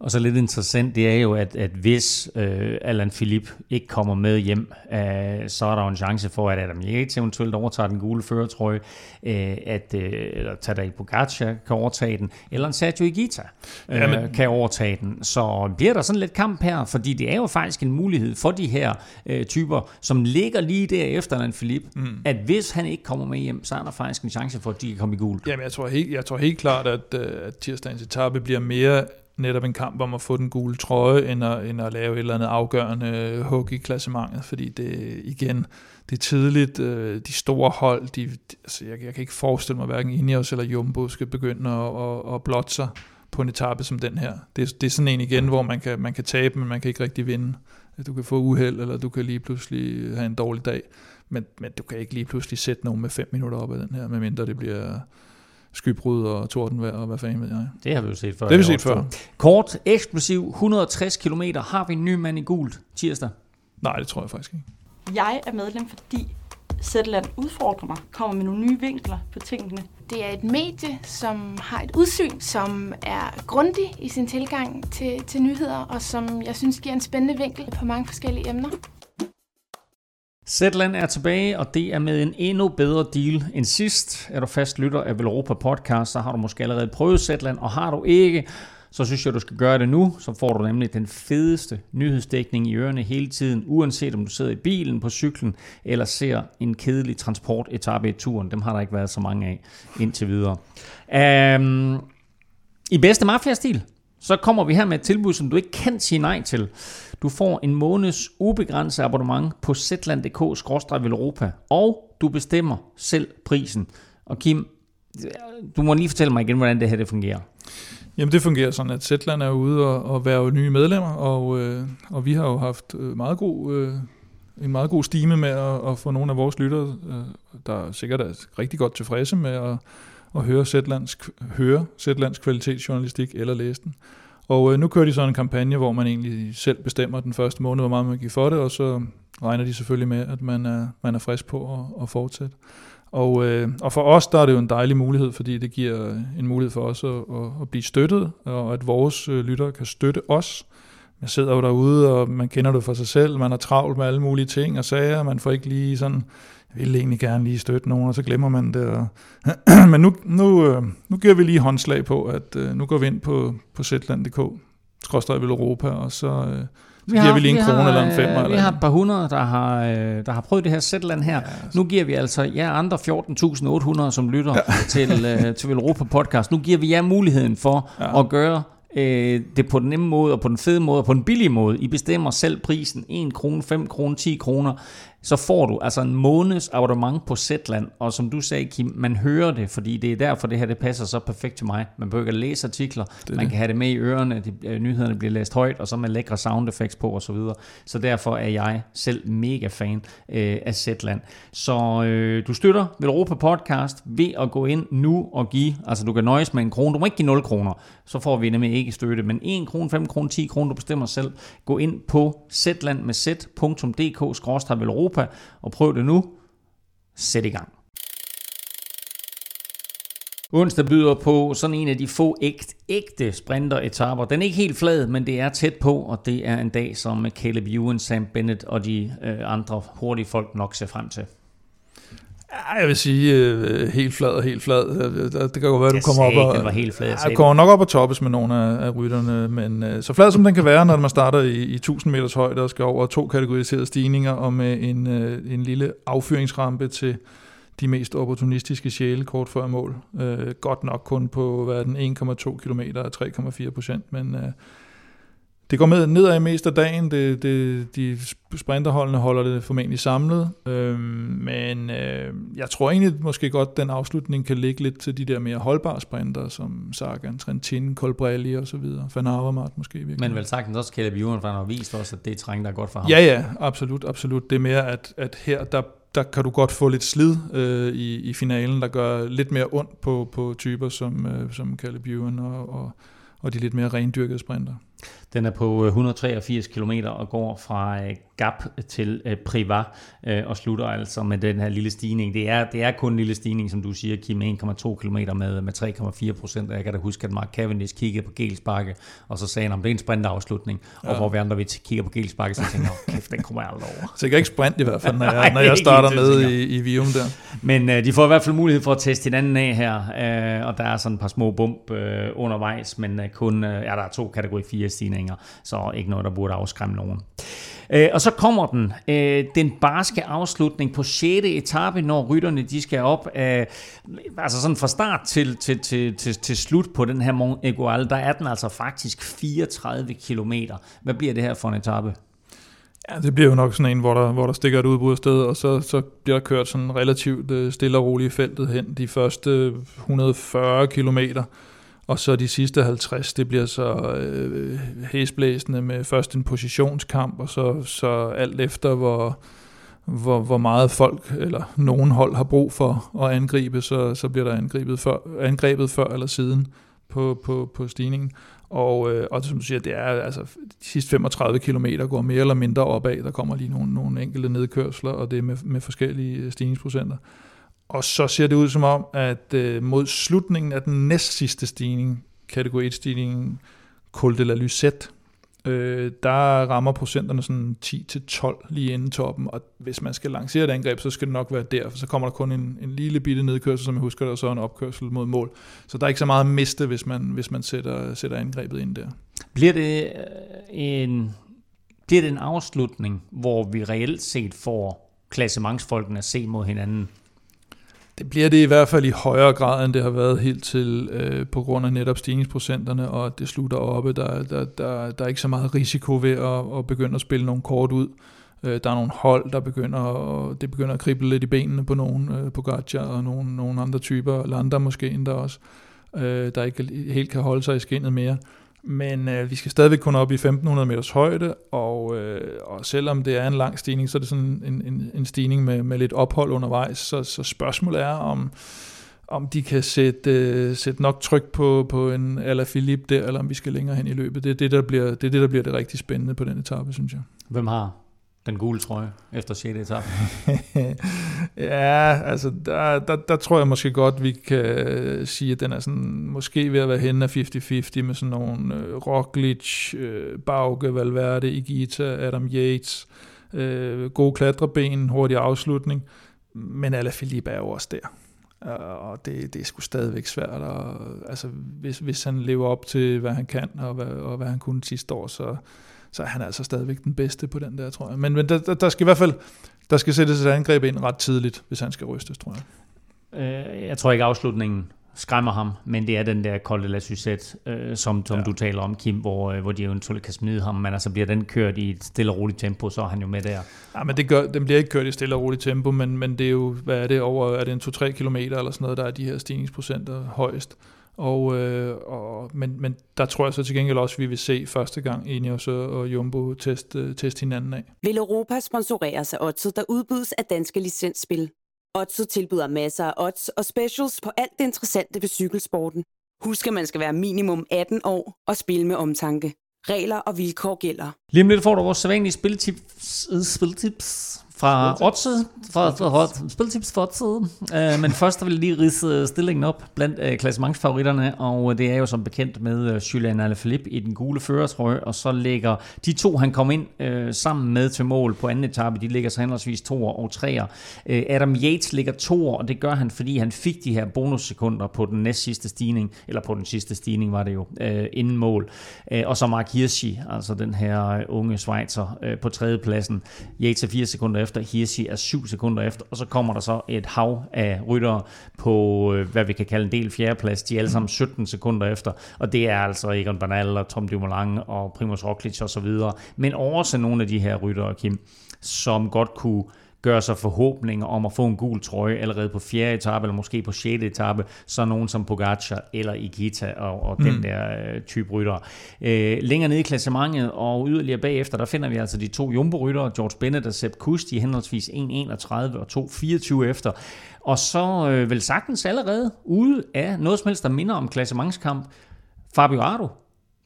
Og så lidt interessant, det er jo, at, at hvis øh, Alan Philip ikke kommer med hjem, øh, så er der jo en chance for, at Adam Yates eventuelt overtager den gule føretrøje, øh, at øh, eller Tadej Pogacar kan overtage den, eller en Sergio Higuita øh, ja, men... kan overtage den. Så bliver der sådan lidt kamp her, fordi det er jo faktisk en mulighed for de her øh, typer, som ligger lige der efter Alan Philip, mm. at hvis han ikke kommer med hjem, så er der faktisk en chance for, at de kan komme i gul. Jamen, jeg tror helt, jeg tror helt klart, at, øh, at tirsdagens etape bliver mere netop en kamp om at få den gule trøje, end at, end at lave et eller andet afgørende øh, hug i klassementet, fordi det igen, det er tidligt, øh, de store hold, de, altså jeg, jeg kan ikke forestille mig, hverken Ineos eller Jumbo skal begynde at, at, at blotte sig på en etape som den her. Det, det er sådan en igen, hvor man kan, man kan tabe, men man kan ikke rigtig vinde. Altså, du kan få uheld, eller du kan lige pludselig have en dårlig dag, men, men du kan ikke lige pludselig sætte nogen med fem minutter op af den her, medmindre det bliver skybrud og tordenvejr og hvad fanden ved jeg. Det har vi jo set før. Det har vi set før. Kort, eksplosiv, 160 km. Har vi en ny mand i gult tirsdag? Nej, det tror jeg faktisk ikke. Jeg er medlem, fordi Zetland udfordrer mig, kommer med nogle nye vinkler på tingene. Det er et medie, som har et udsyn, som er grundig i sin tilgang til, til nyheder, og som jeg synes giver en spændende vinkel på mange forskellige emner. Zetland er tilbage, og det er med en endnu bedre deal end sidst. Er du fast lytter af Velropa Podcast, så har du måske allerede prøvet Zetland, og har du ikke, så synes jeg, du skal gøre det nu. Så får du nemlig den fedeste nyhedsdækning i ørerne hele tiden, uanset om du sidder i bilen, på cyklen, eller ser en kedelig transportetappe i turen. Dem har der ikke været så mange af indtil videre. Um, I bedste mafia-stil, så kommer vi her med et tilbud, som du ikke kan sige nej til. Du får en måneds ubegrænset abonnement på zland.dk-europa, og du bestemmer selv prisen. Og Kim, du må lige fortælle mig igen, hvordan det her det fungerer. Jamen det fungerer sådan, at Zetland er ude og, og være nye medlemmer, og, øh, og vi har jo haft øh, meget god, øh, en meget god stime med at, at få nogle af vores lyttere, øh, der sikkert er rigtig godt tilfredse med at, at høre Zetlands, høre Zetlands kvalitetsjournalistik eller læse den. Og øh, nu kører de så en kampagne, hvor man egentlig selv bestemmer den første måned, hvor meget man giver for det, og så regner de selvfølgelig med, at man er, man er frisk på at, at fortsætte. Og, øh, og for os der er det jo en dejlig mulighed, fordi det giver en mulighed for os at, at, at blive støttet, og at vores øh, lyttere kan støtte os. Man sidder jo derude, og man kender det for sig selv, man er travlt med alle mulige ting og sager, man får ikke lige sådan, jeg vil egentlig gerne lige støtte nogen, og så glemmer man det. Og Men nu, nu, øh, nu giver vi lige håndslag på, at øh, nu går vi ind på, på Zetland.dk, skråstrej Europa, og så, øh, så vi giver vi lige en vi krone har, eller en femmer. Vi eller har et par hundrede, der har, der har prøvet det her Zetland her. Ja, altså. Nu giver vi altså jer andre 14.800, som lytter ja. til, til Europa podcast. Nu giver vi jer muligheden for ja. at gøre øh, det på den nemme måde, og på den fede måde, og på den billige måde. I bestemmer selv prisen, 1 krone, 5 kroner, 10 kroner så får du altså en måneds abonnement på Zetland, og som du sagde, Kim, man hører det, fordi det er derfor, det her det passer så perfekt til mig. Man behøver ikke læse artikler, det man det. kan have det med i ørerne, de, øh, nyhederne bliver læst højt, og så med lækre sound effects på osv. Så, videre. så derfor er jeg selv mega fan øh, af Zetland. Så øh, du støtter Europa Podcast ved at gå ind nu og give, altså du kan nøjes med en krone, du må ikke give 0 kroner, så får vi nemlig ikke støtte, men 1 krone, 5 kr, 10 kr, du bestemmer selv. Gå ind på zetland med z.dk-europa og prøv det nu. Sæt i gang. Onsdag byder på sådan en af de få ægte, ægte sprinteretapper. Den er ikke helt flad, men det er tæt på, og det er en dag, som Caleb Ewan, Sam Bennett og de øh, andre hurtige folk nok ser frem til. Jeg vil sige øh, helt flad og helt flad. Det, det kan jo være, at du kommer op og... Den var helt flad. Ja, kommer nok op og toppes med nogle af, af rytterne, men øh, så flad som den kan være, når man starter i, i 1000 meters højde og skal over to kategoriserede stigninger og med en, øh, en lille affyringsrampe til de mest opportunistiske sjæle kort før mål. Øh, godt nok kun på hvad den 1,2 km og 3,4 procent, men øh, det går med nedad mest af dagen. Det, det, de sprinterholdene holder det formentlig samlet. Øhm, men øh, jeg tror egentlig måske godt, den afslutning kan ligge lidt til de der mere holdbare sprinter, som Sagan, Trentin, Colbrelli og så videre. Van Avermaet måske. Virkelig. Men vel sagtens også Caleb Ewan, for han har vist også, at det er terræn, der er godt for ham. Ja, ja, absolut, absolut. Det er mere, at, at her, der, der kan du godt få lidt slid øh, i, i finalen, der gør lidt mere ondt på, på typer som, øh, som Caleb Ewan og, og, og de lidt mere rendyrkede sprinter. Den er på 183 øh, km og går fra øh, Gap til øh, Priva og slutter altså med den her lille stigning. Det er, det er kun en lille stigning, som du siger, Kim, 1,2 km med, med 3,4 procent. Jeg kan da huske, at Mark Cavendish kiggede på Gelsbakke, og så sagde han, om det er en sprintafslutning. Ja. Og hvor vi andre vi kigger på Gelsbakke, så tænker jeg, kæft, den kommer jeg aldrig over. Så jeg kan ikke sprint i hvert fald, når jeg, når jeg starter med i, i Vium der. Men uh, de får i hvert fald mulighed for at teste hinanden af her, uh, og der er sådan et par små bump uh, undervejs, men uh, kun, uh, ja, der er to kategori 4 stigninger stigninger, så ikke noget, der burde afskræmme nogen. Øh, og så kommer den, øh, den barske afslutning på 6. etape, når rytterne de skal op, øh, altså sådan fra start til, til, til, til, til slut på den her Mont Egual, der er den altså faktisk 34 km. Hvad bliver det her for en etape? Ja, det bliver jo nok sådan en, hvor der, hvor der stikker et udbrud sted, og så, så bliver der kørt sådan relativt øh, stille og roligt i feltet hen de første 140 kilometer. Og så de sidste 50, det bliver så øh, hæsblæsende med først en positionskamp, og så, så alt efter, hvor, hvor, hvor meget folk eller nogen hold har brug for at angribe, så, så bliver der angrebet før, angrebet før eller siden på, på, på stigningen. Og, øh, og som du siger, det er altså de sidste 35 km går mere eller mindre opad. Der kommer lige nogle, nogle enkelte nedkørsler, og det er med, med forskellige øh, stigningsprocenter. Og så ser det ud som om, at øh, mod slutningen af den næst sidste stigning, kategori 1-stigningen, Col de la Lucette, Øh, der rammer procenterne sådan 10-12 lige inden toppen, og hvis man skal lancere et angreb, så skal det nok være der, for så kommer der kun en, en lille bitte nedkørsel, som jeg husker det, og så en opkørsel mod mål. Så der er ikke så meget at miste, hvis man, hvis man sætter, sætter angrebet ind der. Bliver det øh, en, bliver det en afslutning, hvor vi reelt set får klassementsfolkene at se mod hinanden det bliver det i hvert fald i højere grad, end det har været helt til, øh, på grund af netop stigningsprocenterne, og det slutter oppe. Der, der, der, der er ikke så meget risiko ved at, at begynde at spille nogle kort ud. Øh, der er nogle hold, der begynder, og det begynder at krible lidt i benene på nogen, øh, på Gacha og nogle, nogle andre typer, Landa måske endda også, øh, der ikke helt kan holde sig i skinnet mere. Men øh, vi skal stadigvæk kun op i 1500 meters højde, og, øh, og selvom det er en lang stigning, så er det sådan en, en, en stigning med, med lidt ophold undervejs. Så, så spørgsmålet er, om, om de kan sætte, øh, sætte nok tryk på, på en Ala Philippe der, eller om vi skal længere hen i løbet. Det er det, der bliver det, er det, der bliver det rigtig spændende på den etape, synes jeg. Hvem har den gule trøje efter 6. etape? ja, altså der, der, der tror jeg måske godt, vi kan sige, at den er sådan, måske ved at være henne af 50-50 med sådan nogle øh, Roglic, øh, Bauke, Valverde, Igita, Adam Yates, Øh, gode klatreben, hurtig afslutning, men Alaphilippe er jo også der. Øh, og det, det er sgu stadigvæk svært. Og, altså, hvis, hvis han lever op til, hvad han kan, og hvad, og hvad han kunne sidste år, så, så er han altså stadigvæk den bedste på den der, tror jeg. Men, men der, der, der skal i hvert fald der skal sættes et angreb ind ret tidligt, hvis han skal rystes, tror jeg. Øh, jeg tror ikke afslutningen skræmmer ham, men det er den der kolde la Suzette, øh, som, som ja. du taler om, Kim, hvor, øh, hvor de eventuelt kan smide ham, men altså bliver den kørt i et stille og roligt tempo, så er han jo med der. Ja, men det gør, den bliver ikke kørt i stille og roligt tempo, men, men det er jo, hvad er det, over, er det en 2-3 km eller sådan noget, der er de her stigningsprocenter højst. Og, øh, og, men, men der tror jeg så til gengæld også, at vi vil se første gang Ineos og Jumbo teste øh, test hinanden af. Vil Europa sponsorere sig Odset, der udbydes af danske licensspil? Odset tilbyder masser af odds og specials på alt det interessante ved cykelsporten. Husk, at man skal være minimum 18 år og spille med omtanke. Regler og vilkår gælder. Lige om lidt får du vores sædvanlige spiltips, spiltips fra Otze, fra, fra Spiltips for Otze. Uh, men først vil jeg lige rise stillingen op blandt uh, klassementsfavoritterne, og det er jo som bekendt med uh, Julian Alaphilippe i den gule førertrøje, og så ligger de to, han kom ind uh, sammen med til mål på anden etape, de ligger så henholdsvis to og treer. Uh, Adam Yates ligger to og det gør han, fordi han fik de her bonussekunder på den næst sidste stigning, eller på den sidste stigning var det jo, uh, inden mål. Uh, og så Mark Hirschi, altså den her unge Schweizer, uh, på tredjepladsen. Yates er fire sekunder efter efter, Hirsi er 7 sekunder efter, og så kommer der så et hav af ryttere på, øh, hvad vi kan kalde en del fjerdeplads. De er alle sammen 17 sekunder efter, og det er altså Egon Bernal og Tom Dumoulin og Primoz Roglic og så videre. Men også nogle af de her ryttere, Kim, som godt kunne gøre sig forhåbninger om at få en gul trøje allerede på fjerde etape, eller måske på sjette etape, så nogen som Pogacar eller Igita og, og mm. den der øh, type rytter. Øh, længere nede i klassementet og yderligere bagefter, der finder vi altså de to jumbo-ryttere, George Bennett og Sepp Kuss, de er henholdsvis 1.31 og 2.24 efter. Og så øh, vel sagtens allerede ude af noget som helst, der minder om klassementskamp, Fabio Ardo,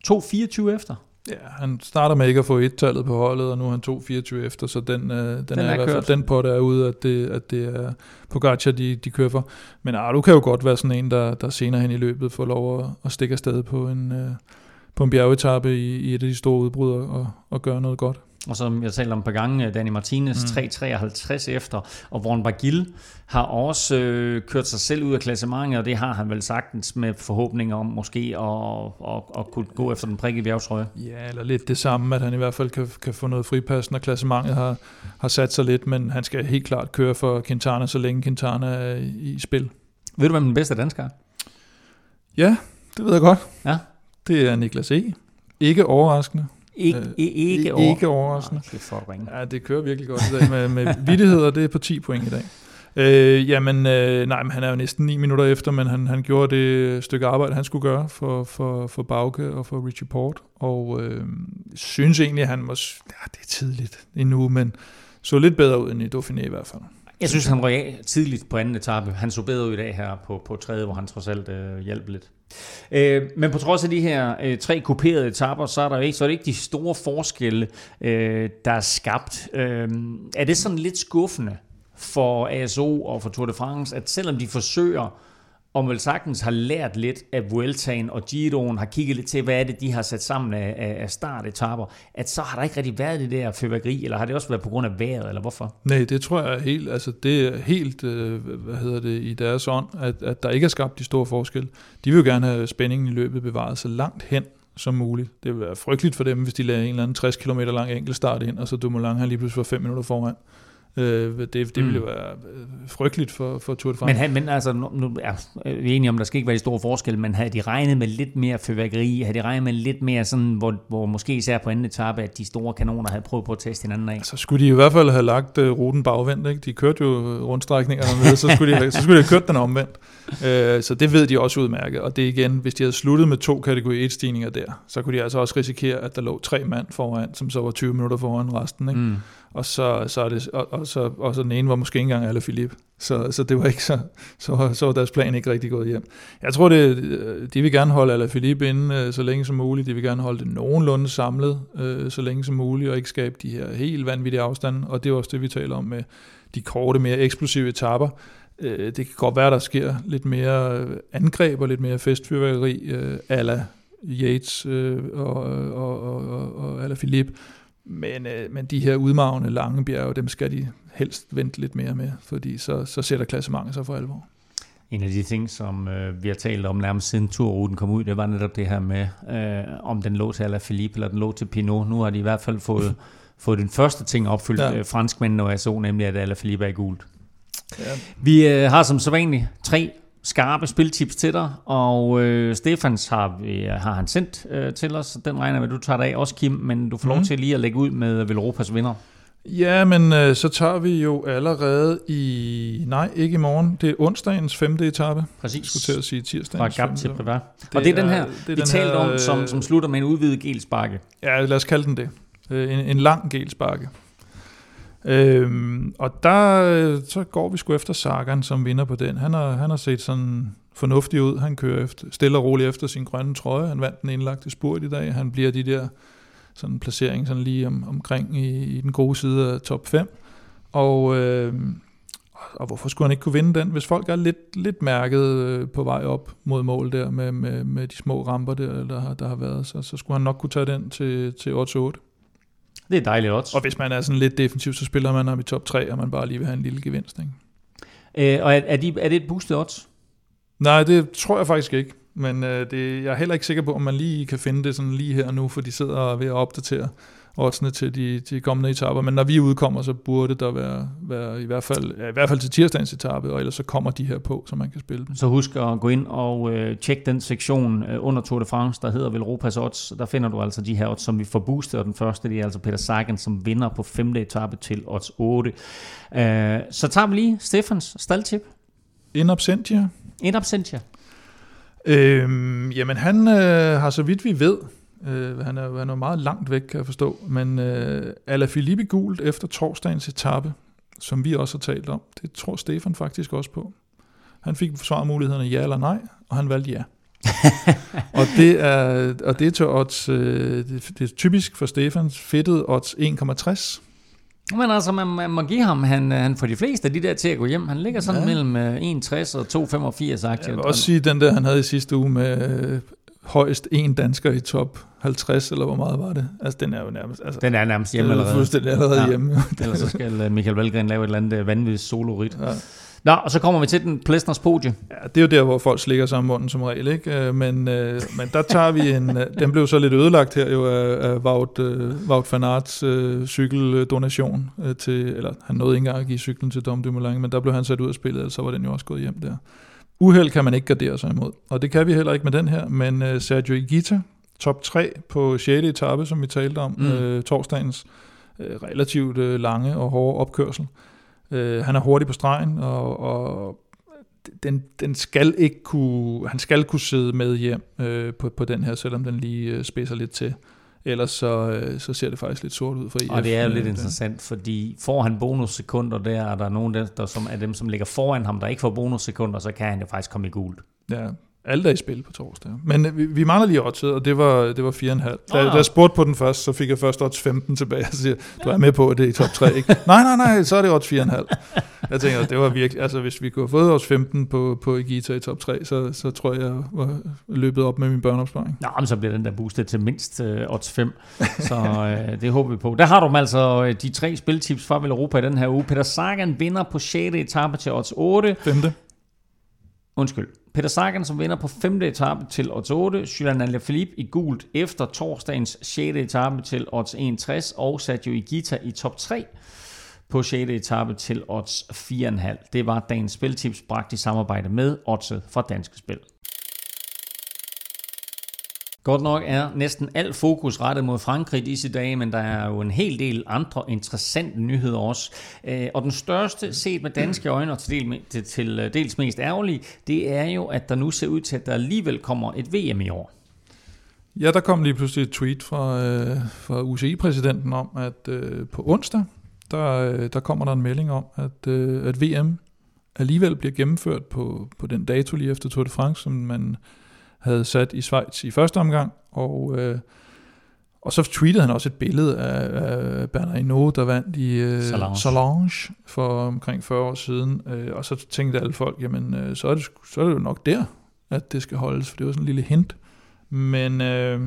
2.24 efter. Ja, han starter med ikke at få et-tallet på holdet, og nu er han 2-24 efter, så den, øh, den, den er, er i hvert fald den på, der er ude, at det, at det er Pogacar, de, de kører for. Men Ardu kan jo godt være sådan en, der, der senere hen i løbet får lov at, at stikke afsted på en, øh, på en bjergetappe i, i et af de store udbrud og, og gøre noget godt. Og som jeg talte om et par gange, Danny Martinez mm. 3.53 efter, og Warren Bagil har også øh, kørt sig selv ud af klassementet, og det har han vel sagtens med forhåbninger om måske at, at, at kunne gå efter den prikke bjergtrøje. Ja, eller lidt det samme, at han i hvert fald kan, kan få noget fripas, når klassementet har, har sat sig lidt, men han skal helt klart køre for Quintana, så længe Quintana er i spil. Ved du, hvem den bedste dansker er? Ja, det ved jeg godt. Ja. Det er Niklas E. Ikke overraskende. Ikke, øh, ikke, over. ikke overraskende. Ah, det for Ja, det kører virkelig godt i dag med, med vittigheder. Det er på 10 point i dag. Øh, jamen, øh, nej, men han er jo næsten 9 minutter efter, men han, han gjorde det stykke arbejde, han skulle gøre for, for, for Bauke og for Richie Port, og øh, synes egentlig, at han må... Ja, det er tidligt endnu, men så lidt bedre ud end i Dauphiné i hvert fald. Jeg synes, han røg af tidligt på anden etape. Han så bedre ud i dag her på, på tredje, hvor han trods alt øh, hjalp lidt. Øh, men på trods af de her øh, tre kuperede etapper, så er der ikke, så er det ikke de store forskelle, øh, der er skabt. Øh, er det sådan lidt skuffende for ASO og for Tour de France, at selvom de forsøger og vel sagtens har lært lidt af Vueltaen og Giroen, har kigget lidt til, hvad er det, de har sat sammen af, af, startetapper, at så har der ikke rigtig været det der fyrværkeri, eller har det også været på grund af vejret, eller hvorfor? Nej, det tror jeg helt, altså det er helt, øh, hvad hedder det, i deres ånd, at, at der ikke er skabt de store forskelle. De vil jo gerne have spændingen i løbet bevaret så langt hen som muligt. Det vil være frygteligt for dem, hvis de lader en eller anden 60 km lang enkeltstart ind, og så Dumoulin han lige pludselig var 5 minutter foran. Øh, det, det ville Mm. være øh, frygteligt for, for Tour de France. Men, han, men altså, nu, nu er vi enige om, der skal ikke være de store forskelle, men havde de regnet med lidt mere fyrværkeri, havde de regnet med lidt mere sådan, hvor, hvor måske især på anden etape, at de store kanoner havde prøvet på at teste hinanden af? Så skulle de i hvert fald have lagt uh, ruten bagvendt. Ikke? De kørte jo rundstrækninger dernede, så skulle de, have- så skulle de have kørt den omvendt. Uh, så det ved de også udmærket. Og det igen, hvis de havde sluttet med to kategori 1-stigninger der, så kunne de altså også risikere, at der lå tre mand foran, som så var 20 minutter foran resten. Ikke? Mm. Og, så, så er det, og, og, så, og så den ene var måske ikke engang alle Philippe. Så, så det var ikke så, så, så var deres plan ikke rigtig gået hjem. Jeg tror, det, øh, de vil gerne holde alle Philippe inde øh, så længe som muligt. De vil gerne holde det nogenlunde samlet øh, så længe som muligt, og ikke skabe de her helt vanvittige afstande. Og det er også det, vi taler om med de korte, mere eksplosive etapper. Øh, det kan godt være, der sker lidt mere øh, angreb og lidt mere festfyrværkeri, øh, ala Yates øh, og, og, og, og, og ala Philippe. Men, øh, men de her udmavne lange bjerge, dem skal de helst vente lidt mere med, fordi så, så sætter klassementet sig for alvor. En af de ting, som øh, vi har talt om nærmest siden turruten kom ud, det var netop det her med, øh, om den lå til Alaphilippe eller den lå til Pinot. Nu har de i hvert fald fået, fået den første ting opfyldt, Ja. øh, franskmændene og jeg så, nemlig at Alaphilippe er gult. Ja. Vi øh, har som sædvanligt tre skarpe spiltips til dig, og øh, Stefans har, vi, har han sendt øh, til os. Den regner med, du tager dig af, også Kim, men du får lov Mhm. til lige at lægge ud med Velropas vinder. Ja, men øh, så tager vi jo allerede i... Nej, ikke i morgen. Det er onsdagens femte etape. Præcis. Jeg skulle til at sige Fra tirsdagens Gap femte. til Privat. Og det er den her, det er vi den talte her, om, som, øh, som slutter med en udvidet gelsbakke. Ja, lad os kalde den det. Øh, En, en lang gelsbakke. Øhm, og der så går vi sgu efter Sagan, som vinder på den. Han har, han har set sådan fornuftig ud. Han kører efter, stille og roligt efter sin grønne trøje. Han vandt den indlagte spurt i dag. Han bliver de der sådan placering sådan lige om, omkring i, i den gode side af top 5. Og, øh, og hvorfor skulle han ikke kunne vinde den, hvis folk er lidt, lidt mærket øh, på vej op mod mål der med, med, med de små ramper der, der, har, der har været, så, så skulle han nok kunne tage den til, til 8-8. Det er dejligt odds. Og hvis man er sådan lidt defensiv, så spiller man ham i top 3, og man bare lige vil have en lille gevinst. Ikke? Øh, og er, er, de, er det et boosted odds? Nej, det tror jeg faktisk ikke. Men øh, det, jeg er heller ikke sikker på, om man lige kan finde det sådan lige her og nu, for de sidder ved at opdatere oddsene til de, de kommende etaper. Men når vi udkommer, så burde der være, være i, hvert fald, ja, i hvert fald til tirsdagens etape, og ellers så kommer de her på, så man kan spille dem. Så husk at gå ind og øh, tjekke den sektion øh, under Tour de France, der hedder Velropas odds. Der finder du altså de her odds, som vi får boostet, og den første det er altså Peter Sagan, som vinder på femte etape til odds 8. Øh, så tager vi lige Stefans staldtip. In absentia. In absentia. Øhm, jamen han øh, har så vidt vi ved, øh, han, er, han er meget langt væk, kan jeg forstå, men øh, Alaphilippe gult efter torsdagens etape, som vi også har talt om, det tror Stefan faktisk også på. Han fik svarmulighederne ja eller nej, og han valgte ja. og, det er, og det er til odds, øh, det, det er typisk for Stefans, fedtet odds 1,60. Men altså, man, man må give ham, han, øh, han får de fleste af de der til at gå hjem. Han ligger sådan Ja. mellem øh, 1,60 og 2,85 aktier. Jeg vil også sige, den der, han havde i sidste uge med øh, højst en dansker i top 50, eller hvor meget var det? Altså, den er jo nærmest... Altså, Den er nærmest hjemme den er allerede. fuldstændig allerede Ja. hjemme. Ellers så skal øh, Michael Valgren lave et eller andet øh, vanvittigt solorit. Ja. Nå, og så kommer vi til den Plesners podie. Ja, det er jo der, hvor folk slikker sig om munden som regel, ikke? Øh, Men, øh, men der tager vi en... Den blev så lidt ødelagt her jo af, af Wout, øh, Wout van Aerts øh, cykeldonation øh, til... Eller han nåede ikke engang at give cyklen til Dom Dumoulin, men der blev han sat ud af spillet, så var den jo også gået hjem der. Uheld kan man ikke gardere sig imod, og det kan vi heller ikke med den her, men øh, Sergio Igita, top 3 på 6. etape, som vi talte om, Mm. øh, torsdagens øh, relativt øh, lange og hårde opkørsel. Øh, han er hurtig på stregen, og, og den, den skal ikke kunne, han skal kunne sidde med hjem øh, på, på den her, selvom den lige øh, spidser lidt til. Ellers så, øh, så ser det faktisk lidt sort ud for IF. Og det er jo øh, lidt den. interessant, fordi får han bonussekunder der, er der nogen der, der som er dem, som ligger foran ham, der ikke får bonussekunder, så kan han jo faktisk komme i gult. Ja, alt er i spil på torsdag. Men vi, vi mangler lige oddset, og det var, det var 4,5. Da, Ah. da jeg spurgte på den først, så fik jeg først odds 15 tilbage, og så siger jeg, du er med på, at det er i top 3, ikke? nej, nej, nej, så er det odds 4,5. Jeg tænker, det var virkelig, altså hvis vi kunne have fået odds 15 på, på Igita i top 3, så, så tror jeg, jeg var løbet op med min børneopsparing. Nå, men så bliver den der boostet til mindst øh, odds 5. Så øh, det håber vi på. Der har du dem altså øh, de tre spiltips fra Vel Europa i den her uge. Peter Sagan vinder på 6. etape til odds 8. Femte. Undskyld. Peter Sagan, som vinder på 5. etape til odds 8. Julian Alaphilippe i gult efter torsdagens 6. etape til odds 61. Og Sergio Igita i top 3 på 6. etape til odds 4,5. Det var dagens spiltips bragt i samarbejde med Oddset fra Danske Spil. Godt nok er næsten al fokus rettet mod Frankrig i disse dage, men der er jo en hel del andre interessante nyheder også. Øh, og den største, set med danske øjne og til, del, til, til øh, dels mest ærgerlige, det er jo, at der nu ser ud til, at der alligevel kommer et VM i år. Ja, der kom lige pludselig et tweet fra, øh, fra UCI-præsidenten om, at øh, på onsdag, der, øh, der kommer der en melding om, at, øh, at VM alligevel bliver gennemført på, på den dato lige efter Tour de France, som man havde sat i Schweiz i første omgang, og, øh, og så tweetede han også et billede af, af Bernard Hinault, der vandt i øh, Solange. Solange for omkring 40 år siden, øh, og så tænkte alle folk, jamen øh, så, er det, så er det jo nok der, at det skal holdes, for det var sådan en lille hint. Men øh,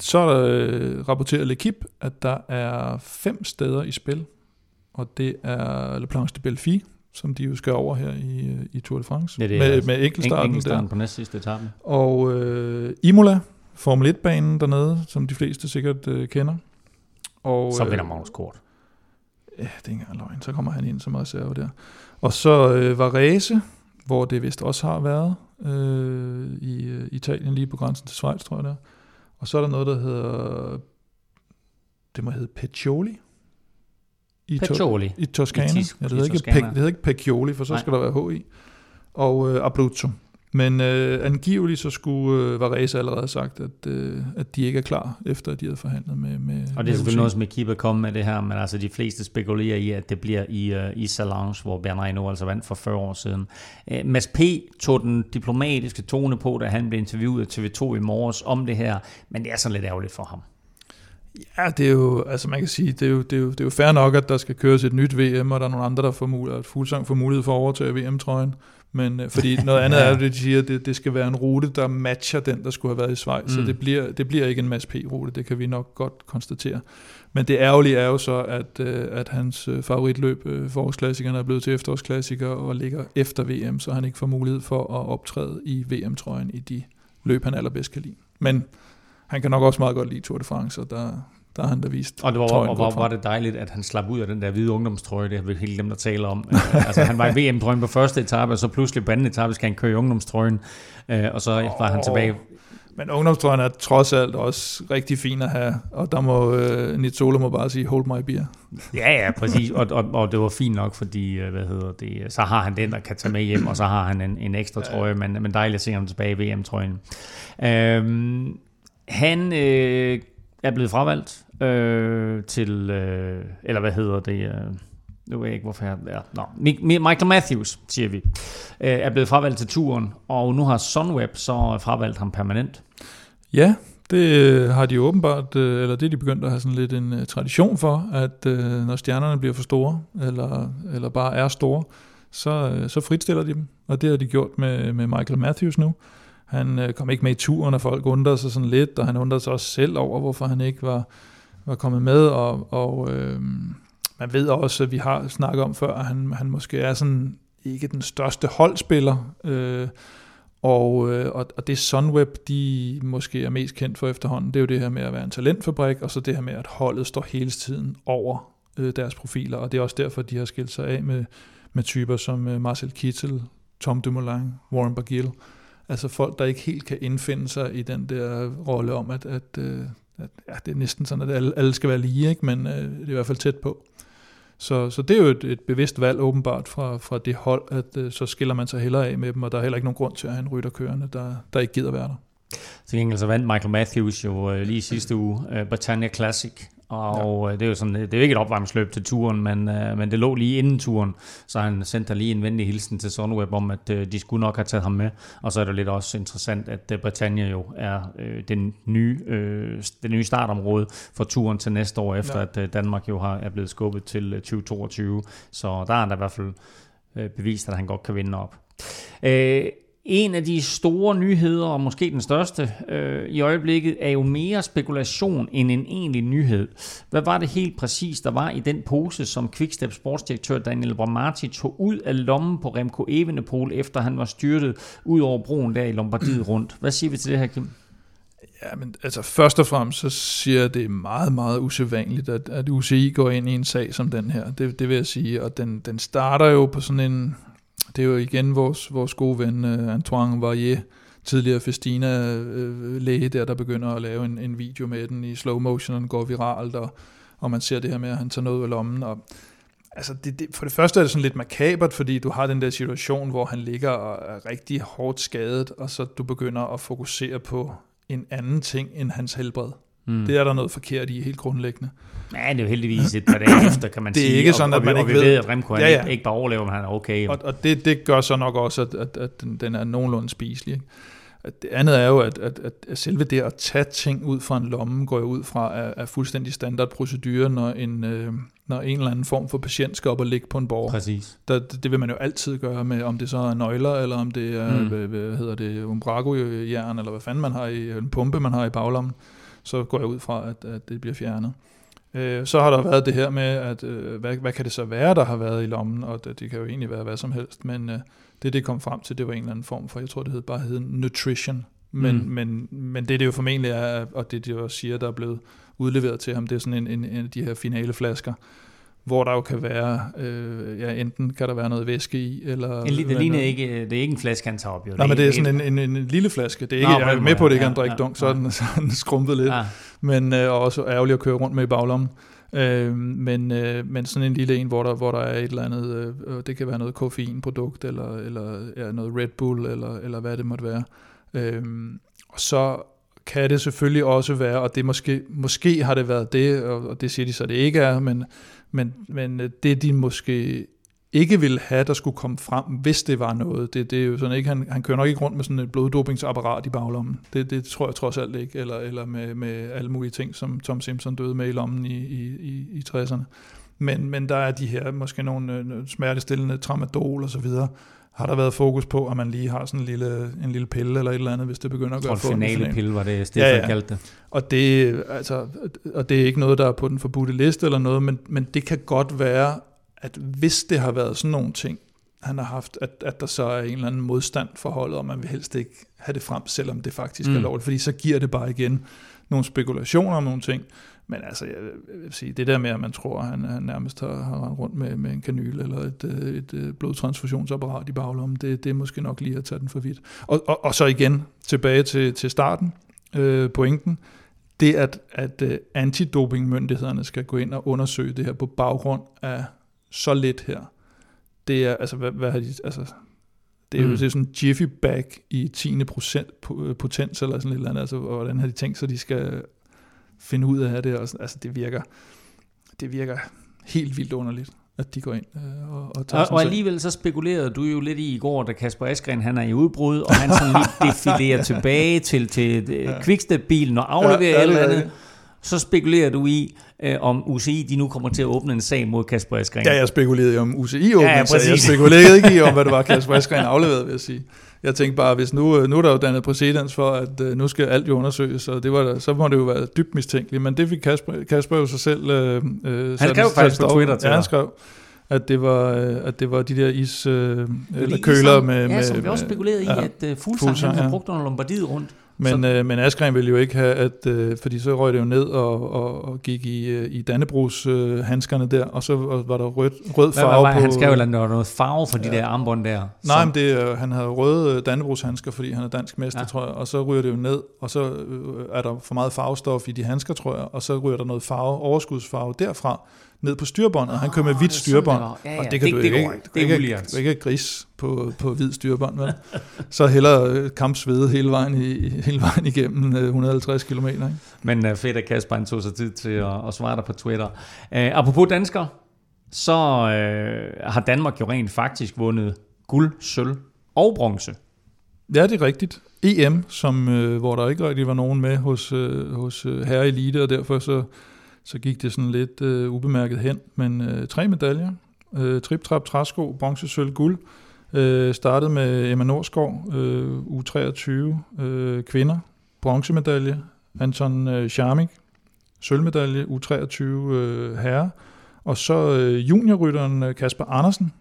så øh, rapporteret L'Equipe, at der er fem steder i spil, og det er Le Planche de Belfi, som de jo skal over her i, øh, i Tour de France, Ja, det er med, altså med enkeltstarten Enkeltstarten der. på næst sidste etape. Og øh, Imola, Formel 1-banen dernede, som de fleste sikkert øh, kender. Og, Så øh, vinder Magnus Kort. Ja, det er ikke engang løgn. Så kommer han ind som reserve der. Og så øh, Varese, hvor det vist også har været øh, i øh, Italien, lige på grænsen til Schweiz, tror jeg det er. Og så er der noget, der hedder, det må hedde Peccioli. I To- Peccioli. I Toskana. I Tis- ja, det, hedder ikke, Toscana. Pe- det hedder ikke Peccioli, for så Nej. skal der være H i. Og øh, Abruzzo. Men øh, angiveligt så skulle øh, Varese allerede sagt, at, øh, at de ikke er klar, efter at de havde forhandlet med, med Og det er selvfølgelig UCI. noget, som Equipe kommer med det her, men altså de fleste spekulerer i, at det bliver i, uh, i Salange, hvor Bernard Hinault altså vandt for 40 år siden. Uh, Mads P. tog den diplomatiske tone på, da han blev interviewet af TV2 i morges om det her, men det er sådan lidt ærgerligt for ham. Ja, det er jo, altså man kan sige, det er jo, det er jo, det er jo fair nok, at der skal køres et nyt VM, og der er nogle andre, der får mulighed, at Fuglsang får mulighed for at overtage VM-trøjen. Men øh, fordi noget andet er, det de siger, at det, det skal være en rute, der matcher den, der skulle have været i Schweiz. Mm. Så det bliver, det bliver ikke en Mads P-rute, det kan vi nok godt konstatere. Men det ærgerlige er jo så, at, øh, at hans øh, favoritløb, øh, forårsklassikerne, er blevet til efterårsklassiker og ligger efter VM, så han ikke får mulighed for at optræde i VM-trøjen i de løb, han allerbedst kan lide. Men han kan nok også meget godt lide Tour de France, og der, der har han da vist Og det var, trøjen og godt var, det dejligt, at han slap ud af den der hvide ungdomstrøje, det har vi helt dem, der taler om. Øh, altså han var i VM-trøjen på første etape, og så pludselig på anden etape skal han køre i ungdomstrøjen, øh, og så var han tilbage. Men ungdomstrøjen er trods alt også rigtig fin at have, og der må øh, Nizzolo må bare sige, hold my beer. Ja, ja, præcis. Og, og, og det var fint nok, fordi, øh, hvad hedder det, så har han den, der kan tage med hjem, og så har han en, en ekstra trøje, men, men dejligt at se ham tilbage i VM-trøjen. Øhm, han øh, er blevet fravalgt øh, til, øh, eller hvad hedder det, øh, nu ved jeg ikke, hvorfor jeg er. Nå, Michael Matthews, siger vi, øh, er blevet fravalgt til turen, og nu har Sunweb så fravalgt ham permanent. Ja, det øh, har de åbenbart, øh, eller det er de begyndt at have sådan lidt en øh, tradition for, at når stjernerne bliver for store, eller, eller bare er store, så, så fritstiller de dem, og det har de gjort med, med Michael Matthews nu. Han øh, kom ikke med i turen, og folk undrede sig sådan lidt, og han undrede sig også selv over, hvorfor han ikke var, var kommet med, og, og øh, man ved også, at vi har snakket om før, at han, han måske er sådan ikke den største holdspiller, øh, og, øh, og, og det Sunweb, de måske er mest kendt for efterhånden, det er jo det her med at være en talentfabrik, og så det her med, at holdet står hele tiden over øh, deres profiler, og det er også derfor, de har skilt sig af med, med typer som øh, Marcel Kittel, Tom Dumoulin, Warren Barguil, altså folk, der ikke helt kan indfinde sig i den der rolle om, at, at, øh, at ja, det er næsten sådan, at alle, alle skal være lige, ikke? men øh, det er i hvert fald tæt på. Så, så det er jo et, et bevidst valg åbenbart fra, fra det hold, at øh, så skiller man sig hellere af med dem, og der er heller ikke nogen grund til at have en rytter kørende, der, der ikke gider være der. Til gengæld så vandt Michael Matthews jo øh, lige sidste uge øh, Britannia Classic, og ja. det er jo sådan, det er jo ikke et opvarmningsløb til turen, men, uh, men det lå lige inden turen, så han sendte lige en venlig hilsen til Sunweb om, at uh, de skulle nok have taget ham med. Og så er det lidt også interessant, at uh, Britannia jo er uh, den nye, uh, det nye startområde for turen til næste år, efter ja. at Danmark jo har, er blevet skubbet til uh, 2022. Så der er der i hvert fald uh, bevist, at han godt kan vinde op. Uh, en af de store nyheder, og måske den største øh, i øjeblikket, er jo mere spekulation end en egentlig nyhed. Hvad var det helt præcis, der var i den pose, som Quickstep sportsdirektør Daniel Bramati tog ud af lommen på Remco Evenepoel, efter han var styrtet ud over broen der i Lombardiet rundt? Hvad siger vi til det her, Kim? Ja, men altså først og fremmest så siger jeg, at det er meget, meget usædvanligt, at, at UCI går ind i en sag som den her. Det, det vil jeg sige, og den, den starter jo på sådan en, det er jo igen vores, vores gode ven uh, Antoine Varier, tidligere Festina-læge øh, uh, der, der begynder at lave en, en video med den i slow motion, og den går viralt, og, og man ser det her med, at han tager noget ud af lommen, og Altså det, det, for det første er det sådan lidt makabert, fordi du har den der situation, hvor han ligger og er rigtig hårdt skadet, og så du begynder at fokusere på en anden ting end hans helbred. Mm. Det er der noget forkert i, helt grundlæggende. Ja, det er jo heldigvis et par dage efter, kan man det er sige. ikke sådan, og, at man og, ikke og vi ved, ved, at Remco ja, ja. ikke bare overlever, men han er okay. Og, og det, det gør så nok også, at, at, at den, den er nogenlunde spiselig. Ikke? Det andet er jo, at, at, at selve det at tage ting ud fra en lomme, går jo ud fra, er, er fuldstændig standardprocedure, når en, øh, når en eller anden form for patient skal op og ligge på en borger. Præcis. Der, det vil man jo altid gøre med, om det så er nøgler, eller om det er, mm. hvad, hvad hedder det, umbrago-jern, eller hvad fanden man har i, en pumpe, man har i baglommen så går jeg ud fra, at, at det bliver fjernet. Øh, så har der været det her med, at øh, hvad, hvad kan det så være, der har været i lommen, og det, det kan jo egentlig være hvad som helst, men øh, det det kom frem til, det var en eller anden form for, jeg tror det hed bare hed nutrition, men, mm. men, men det det jo formentlig er, og det de jo siger, der er blevet udleveret til ham, det er sådan en, en, en af de her finaleflasker, hvor der jo kan være, øh, ja, enten kan der være noget væske i, eller... En, det, ligner ikke, det er ikke en flaske, han tager op, jo. Nej, men det er sådan en, en, en, lille flaske. Det er ikke, Nå, jeg er med på, at det ikke er en drikdunk, så er den, så den skrumpet lidt. Ja. Men øh, også ærgerligt at køre rundt med i baglommen. Øh, men, øh, men sådan en lille en, hvor der, hvor der er et eller andet, øh, det kan være noget koffeinprodukt, eller, eller ja, noget Red Bull, eller, eller hvad det måtte være. Øh, og så kan det selvfølgelig også være, og det måske, måske har det været det, og det siger de så, det ikke er, men, men, men øh, det de måske ikke ville have, der skulle komme frem, hvis det var noget. Det, det er jo sådan ikke, han, han kører nok ikke rundt med sådan et bloddopingsapparat i baglommen. Det, det tror jeg trods alt ikke, eller, eller med, med alle mulige ting, som Tom Simpson døde med i lommen i, i, i, i 60'erne. Men, men der er de her, måske nogle øh, smertestillende tramadol og så videre, har der været fokus på, at man lige har sådan en lille, en lille pille eller et eller andet, hvis det begynder at gøre for finale pille var det, Stefan ja, ja. kaldte det. Og det, altså, og det er ikke noget, der er på den forbudte liste eller noget, men, men det kan godt være, at hvis det har været sådan nogle ting, han har haft, at, at der så er en eller anden modstand for holdet, og man vil helst ikke have det frem, selvom det faktisk mm. er lovligt, fordi så giver det bare igen nogle spekulationer om nogle ting. Men altså, jeg vil sige, det der med, at man tror, at han, han nærmest har, har rendt rundt med, med en kanyl eller et, øh, et, et blodtransfusionsapparat i baglommen, det, det er måske nok lige at tage den for vidt. Og, og, og så igen, tilbage til, til starten, øh, pointen, det at, at uh, antidopingmyndighederne skal gå ind og undersøge det her på baggrund af så lidt her, det er, altså, hvad, hvad har de, altså, det er jo mm. det er sådan en jiffy bag i 10. procent potens eller sådan et eller andet, altså, hvordan har de tænkt sig, de skal finde ud af det, og sådan, altså det virker, det virker helt vildt underligt at de går ind øh, og, og tager Og, og alligevel så spekulerede du jo lidt i i går, da Kasper Askren han er i udbrud, og han sådan lige defilerer tilbage til, til øh, ja. Quickstep-bilen og afleverer ja, ja, eller andet. Så spekulerer du i, øh, om UCI de nu kommer til at åbne en sag mod Kasper Askren. Ja, jeg spekulerede om UCI åbne ja, ja, Jeg spekulerede ikke i, om hvad det var, Kasper Askren afleverede, vil jeg sige. Jeg tænkte bare, hvis nu, øh, nu er der jo dannet præcedens for, at uh, nu skal alt jo undersøges, og det var, så må det jo være dybt mistænkeligt. Men det fik Kasper, Kasper jo sig selv... Uh, han skrev faktisk på Twitter til Ja, han skrev at det var at det var de der is øh, eller køler med ja, med som vi også spekulerede i ja, at uh, Fuglsang han havde brugt under Lombardiet rundt. Men, øh, men Askren ville jo ikke have, at, øh, fordi så røg det jo ned og, og, og gik i, øh, i Dannebrugs øh, handskerne der, og så var der rød, rød farve hvad, hvad, hvad, på... Han skrev der var noget farve for ja. de der armbånd der. Nej, som... men det, øh, han havde røde øh, Dannebrugs handsker, fordi han er dansk mester, ja. tror jeg, og så ryger det jo ned, og så øh, er der for meget farvestof i de handsker, tror jeg, og så ryger der noget farve, overskudsfarve derfra, ned på styrbåndet. Han kører med hvidt det er sådan, styrbånd, det var. Ja, ja, og det kan det- du det ikke, ikke, ikke. Det er ikke, ulært. du ikke gris på, på hvid styrbånd, vel? Så hellere øh, kampsvede hele vejen, i, hele vejen igennem øh, 150 km. Ikke? Men uh, fedt, at Kasper han tog sig tid til at, at svare dig på Twitter. Uh, apropos danskere, så uh, har Danmark jo rent faktisk vundet guld, sølv og bronze. Ja, det er rigtigt. EM, som, øh, hvor der ikke rigtig var nogen med hos, øh, hos øh, herre elite, og derfor så, så gik det sådan lidt øh, ubemærket hen. Men øh, tre medaljer. Øh, trip, trap, træsko, bronze, sølv, guld. Øh, startede med Emma Norsgaard, øh, U23 øh, kvinder, bronzemedalje. Anton øh, Charmik, sølvmedalje, U23 øh, herre. Og så øh, juniorrytteren øh, Kasper Andersen,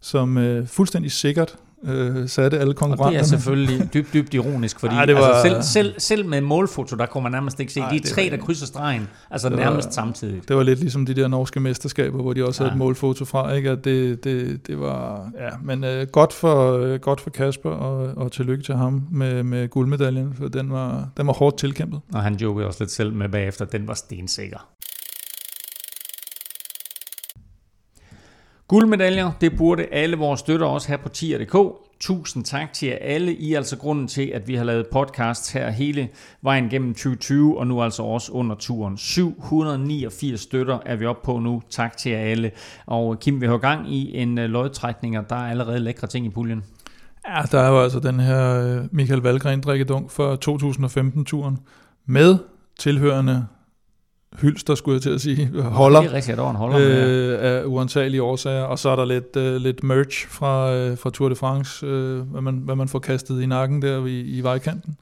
som øh, fuldstændig sikkert øh, satte alle Og konkurrenterne. det er selvfølgelig dybt, dybt ironisk, fordi Ej, det det var- altså selv, selv, selv med målfoto, der kunne man nærmest ikke se Ej, de tre, var- der krydser stregen, altså Det var- nærmest samtidig. Det var lidt ligesom de der norske mesterskaber, hvor de også havde Ja. et målfoto fra, ikke? At det, det, det var, ja, men øh, godt, for, øh, godt for Kasper, og, og tillykke til ham med, med guldmedaljen, for den var, den var hårdt tilkæmpet. Og han jokede også lidt selv med bagefter, den var stensikker. Guldmedaljer, det burde alle vores støtter også have på tier.dk. Tusind tak til jer alle. I er altså grunden til, at vi har lavet podcast her hele vejen gennem 2020, og nu altså også under turen. 789 støtter er vi oppe på nu. Tak til jer alle. Og Kim, vi har gang i en øh, lodtrækning, og der er allerede lækre ting i puljen. Ja, der er jo altså den her øh, Michael Valgren drikkedunk for 2015-turen, med tilhørende hylster, skulle jeg til at sige, holder. Det er rigtigt, der en holder øh, af uantagelige årsager, og så er der lidt, øh, lidt merch fra, øh, fra Tour de France, øh, hvad, man, hvad man får kastet i nakken der i, i vejkanten.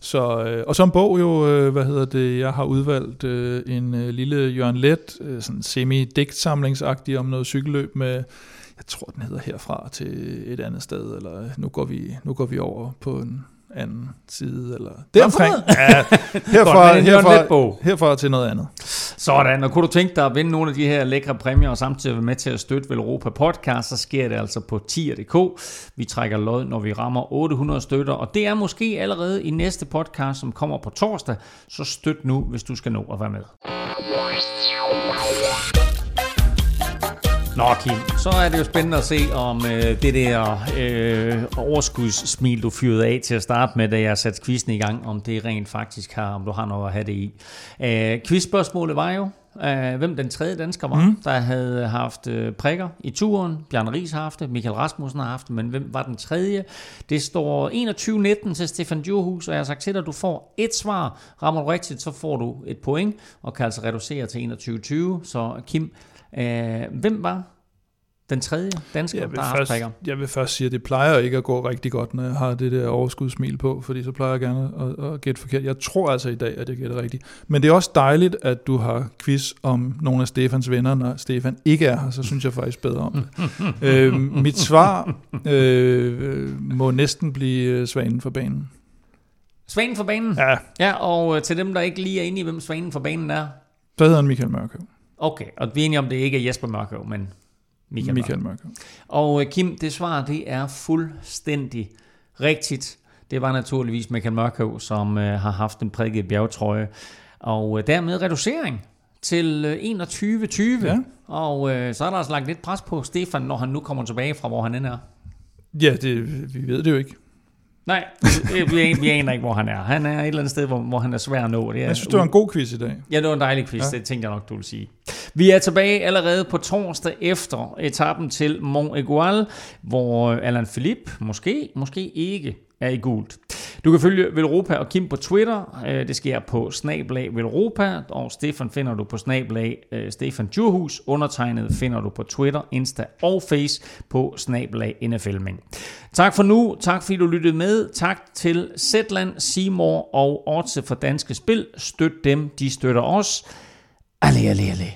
Så, øh, og så en bog jo, øh, hvad hedder det, jeg har udvalgt øh, en øh, lille Jørgen Let, øh, sådan semi-digtsamlingsagtig om noget cykelløb med, jeg tror den hedder herfra til et andet sted, eller nu går vi, nu går vi over på en anden side, eller deromkring. Ja, herfra, Godt, herfra, herfra til noget andet. Sådan, og kunne du tænke dig at vinde nogle af de her lækre præmier, og samtidig være med til at støtte Velropa Podcast, så sker det altså på tier.dk. Vi trækker lod, når vi rammer 800 støtter, og det er måske allerede i næste podcast, som kommer på torsdag, så støt nu, hvis du skal nå at være med. Nå Kim, så er det jo spændende at se om øh, det der øh, overskudssmil, du fyrede af til at starte med, da jeg satte quizzen i gang, om det rent faktisk har, om du har noget at have det i. Øh, quizspørgsmålet var jo, øh, hvem den tredje dansker var, mm. der havde haft øh, prikker i turen. Bjarne Ries har haft det, Michael Rasmussen har haft det, men hvem var den tredje? Det står 21-19 til Stefan Djurhus, og jeg har sagt til dig, at du får et svar. Rammer du rigtigt, så får du et point, og kan altså reducere til 21-20. Så Kim, øh, hvem var den tredje dansker, Jeg vil, der først, jeg vil først sige, at det plejer ikke at gå rigtig godt, når jeg har det der overskudssmil på, fordi så plejer jeg gerne at, at gætte forkert. Jeg tror altså i dag, at jeg gætter rigtigt. Men det er også dejligt, at du har quiz om nogle af Stefans venner, når Stefan ikke er her, så synes jeg faktisk bedre om det. øh, mit svar øh, må næsten blive øh, Svanen for banen. Svanen for banen? Ja, Ja, og øh, til dem, der ikke lige er inde i, hvem Svanen for banen er. så hedder han Michael Mørkøv. Okay, og vi er enige om, det ikke er Jesper Mørkøv, men Michael, Michael Mørkøv. Og øh, Kim, det svar, det er fuldstændig rigtigt. Det var naturligvis Michael Mørkøv, som øh, har haft en prikket bjergtrøje. Og øh, dermed reducering til øh, 21-20. Ja. Og øh, så er der altså lagt lidt pres på Stefan, når han nu kommer tilbage fra, hvor han end er. Ja, det, vi ved det jo ikke. Nej, vi, vi, vi aner ikke, hvor han er. Han er et eller andet sted, hvor, hvor han er svær at nå. Det er Jeg synes, det var en god quiz i dag. Ja, det var en dejlig quiz. Ja. det tænkte jeg nok, du ville sige. Vi er tilbage allerede på torsdag efter etappen til Mont Egual, hvor Alan Philippe måske, måske ikke er i gult. Du kan følge Velropa og Kim på Twitter. Øh, det sker på snablag Velropa, og Stefan finder du på snablag øh, Stefan Djurhus. Undertegnet finder du på Twitter, Insta og Face på snablag NFLmænd. Tak for nu. Tak fordi du lyttede med. Tak til Zetland, Seymour og Ortse for Danske Spil. Støt dem, de støtter os. Alle, alle, alle.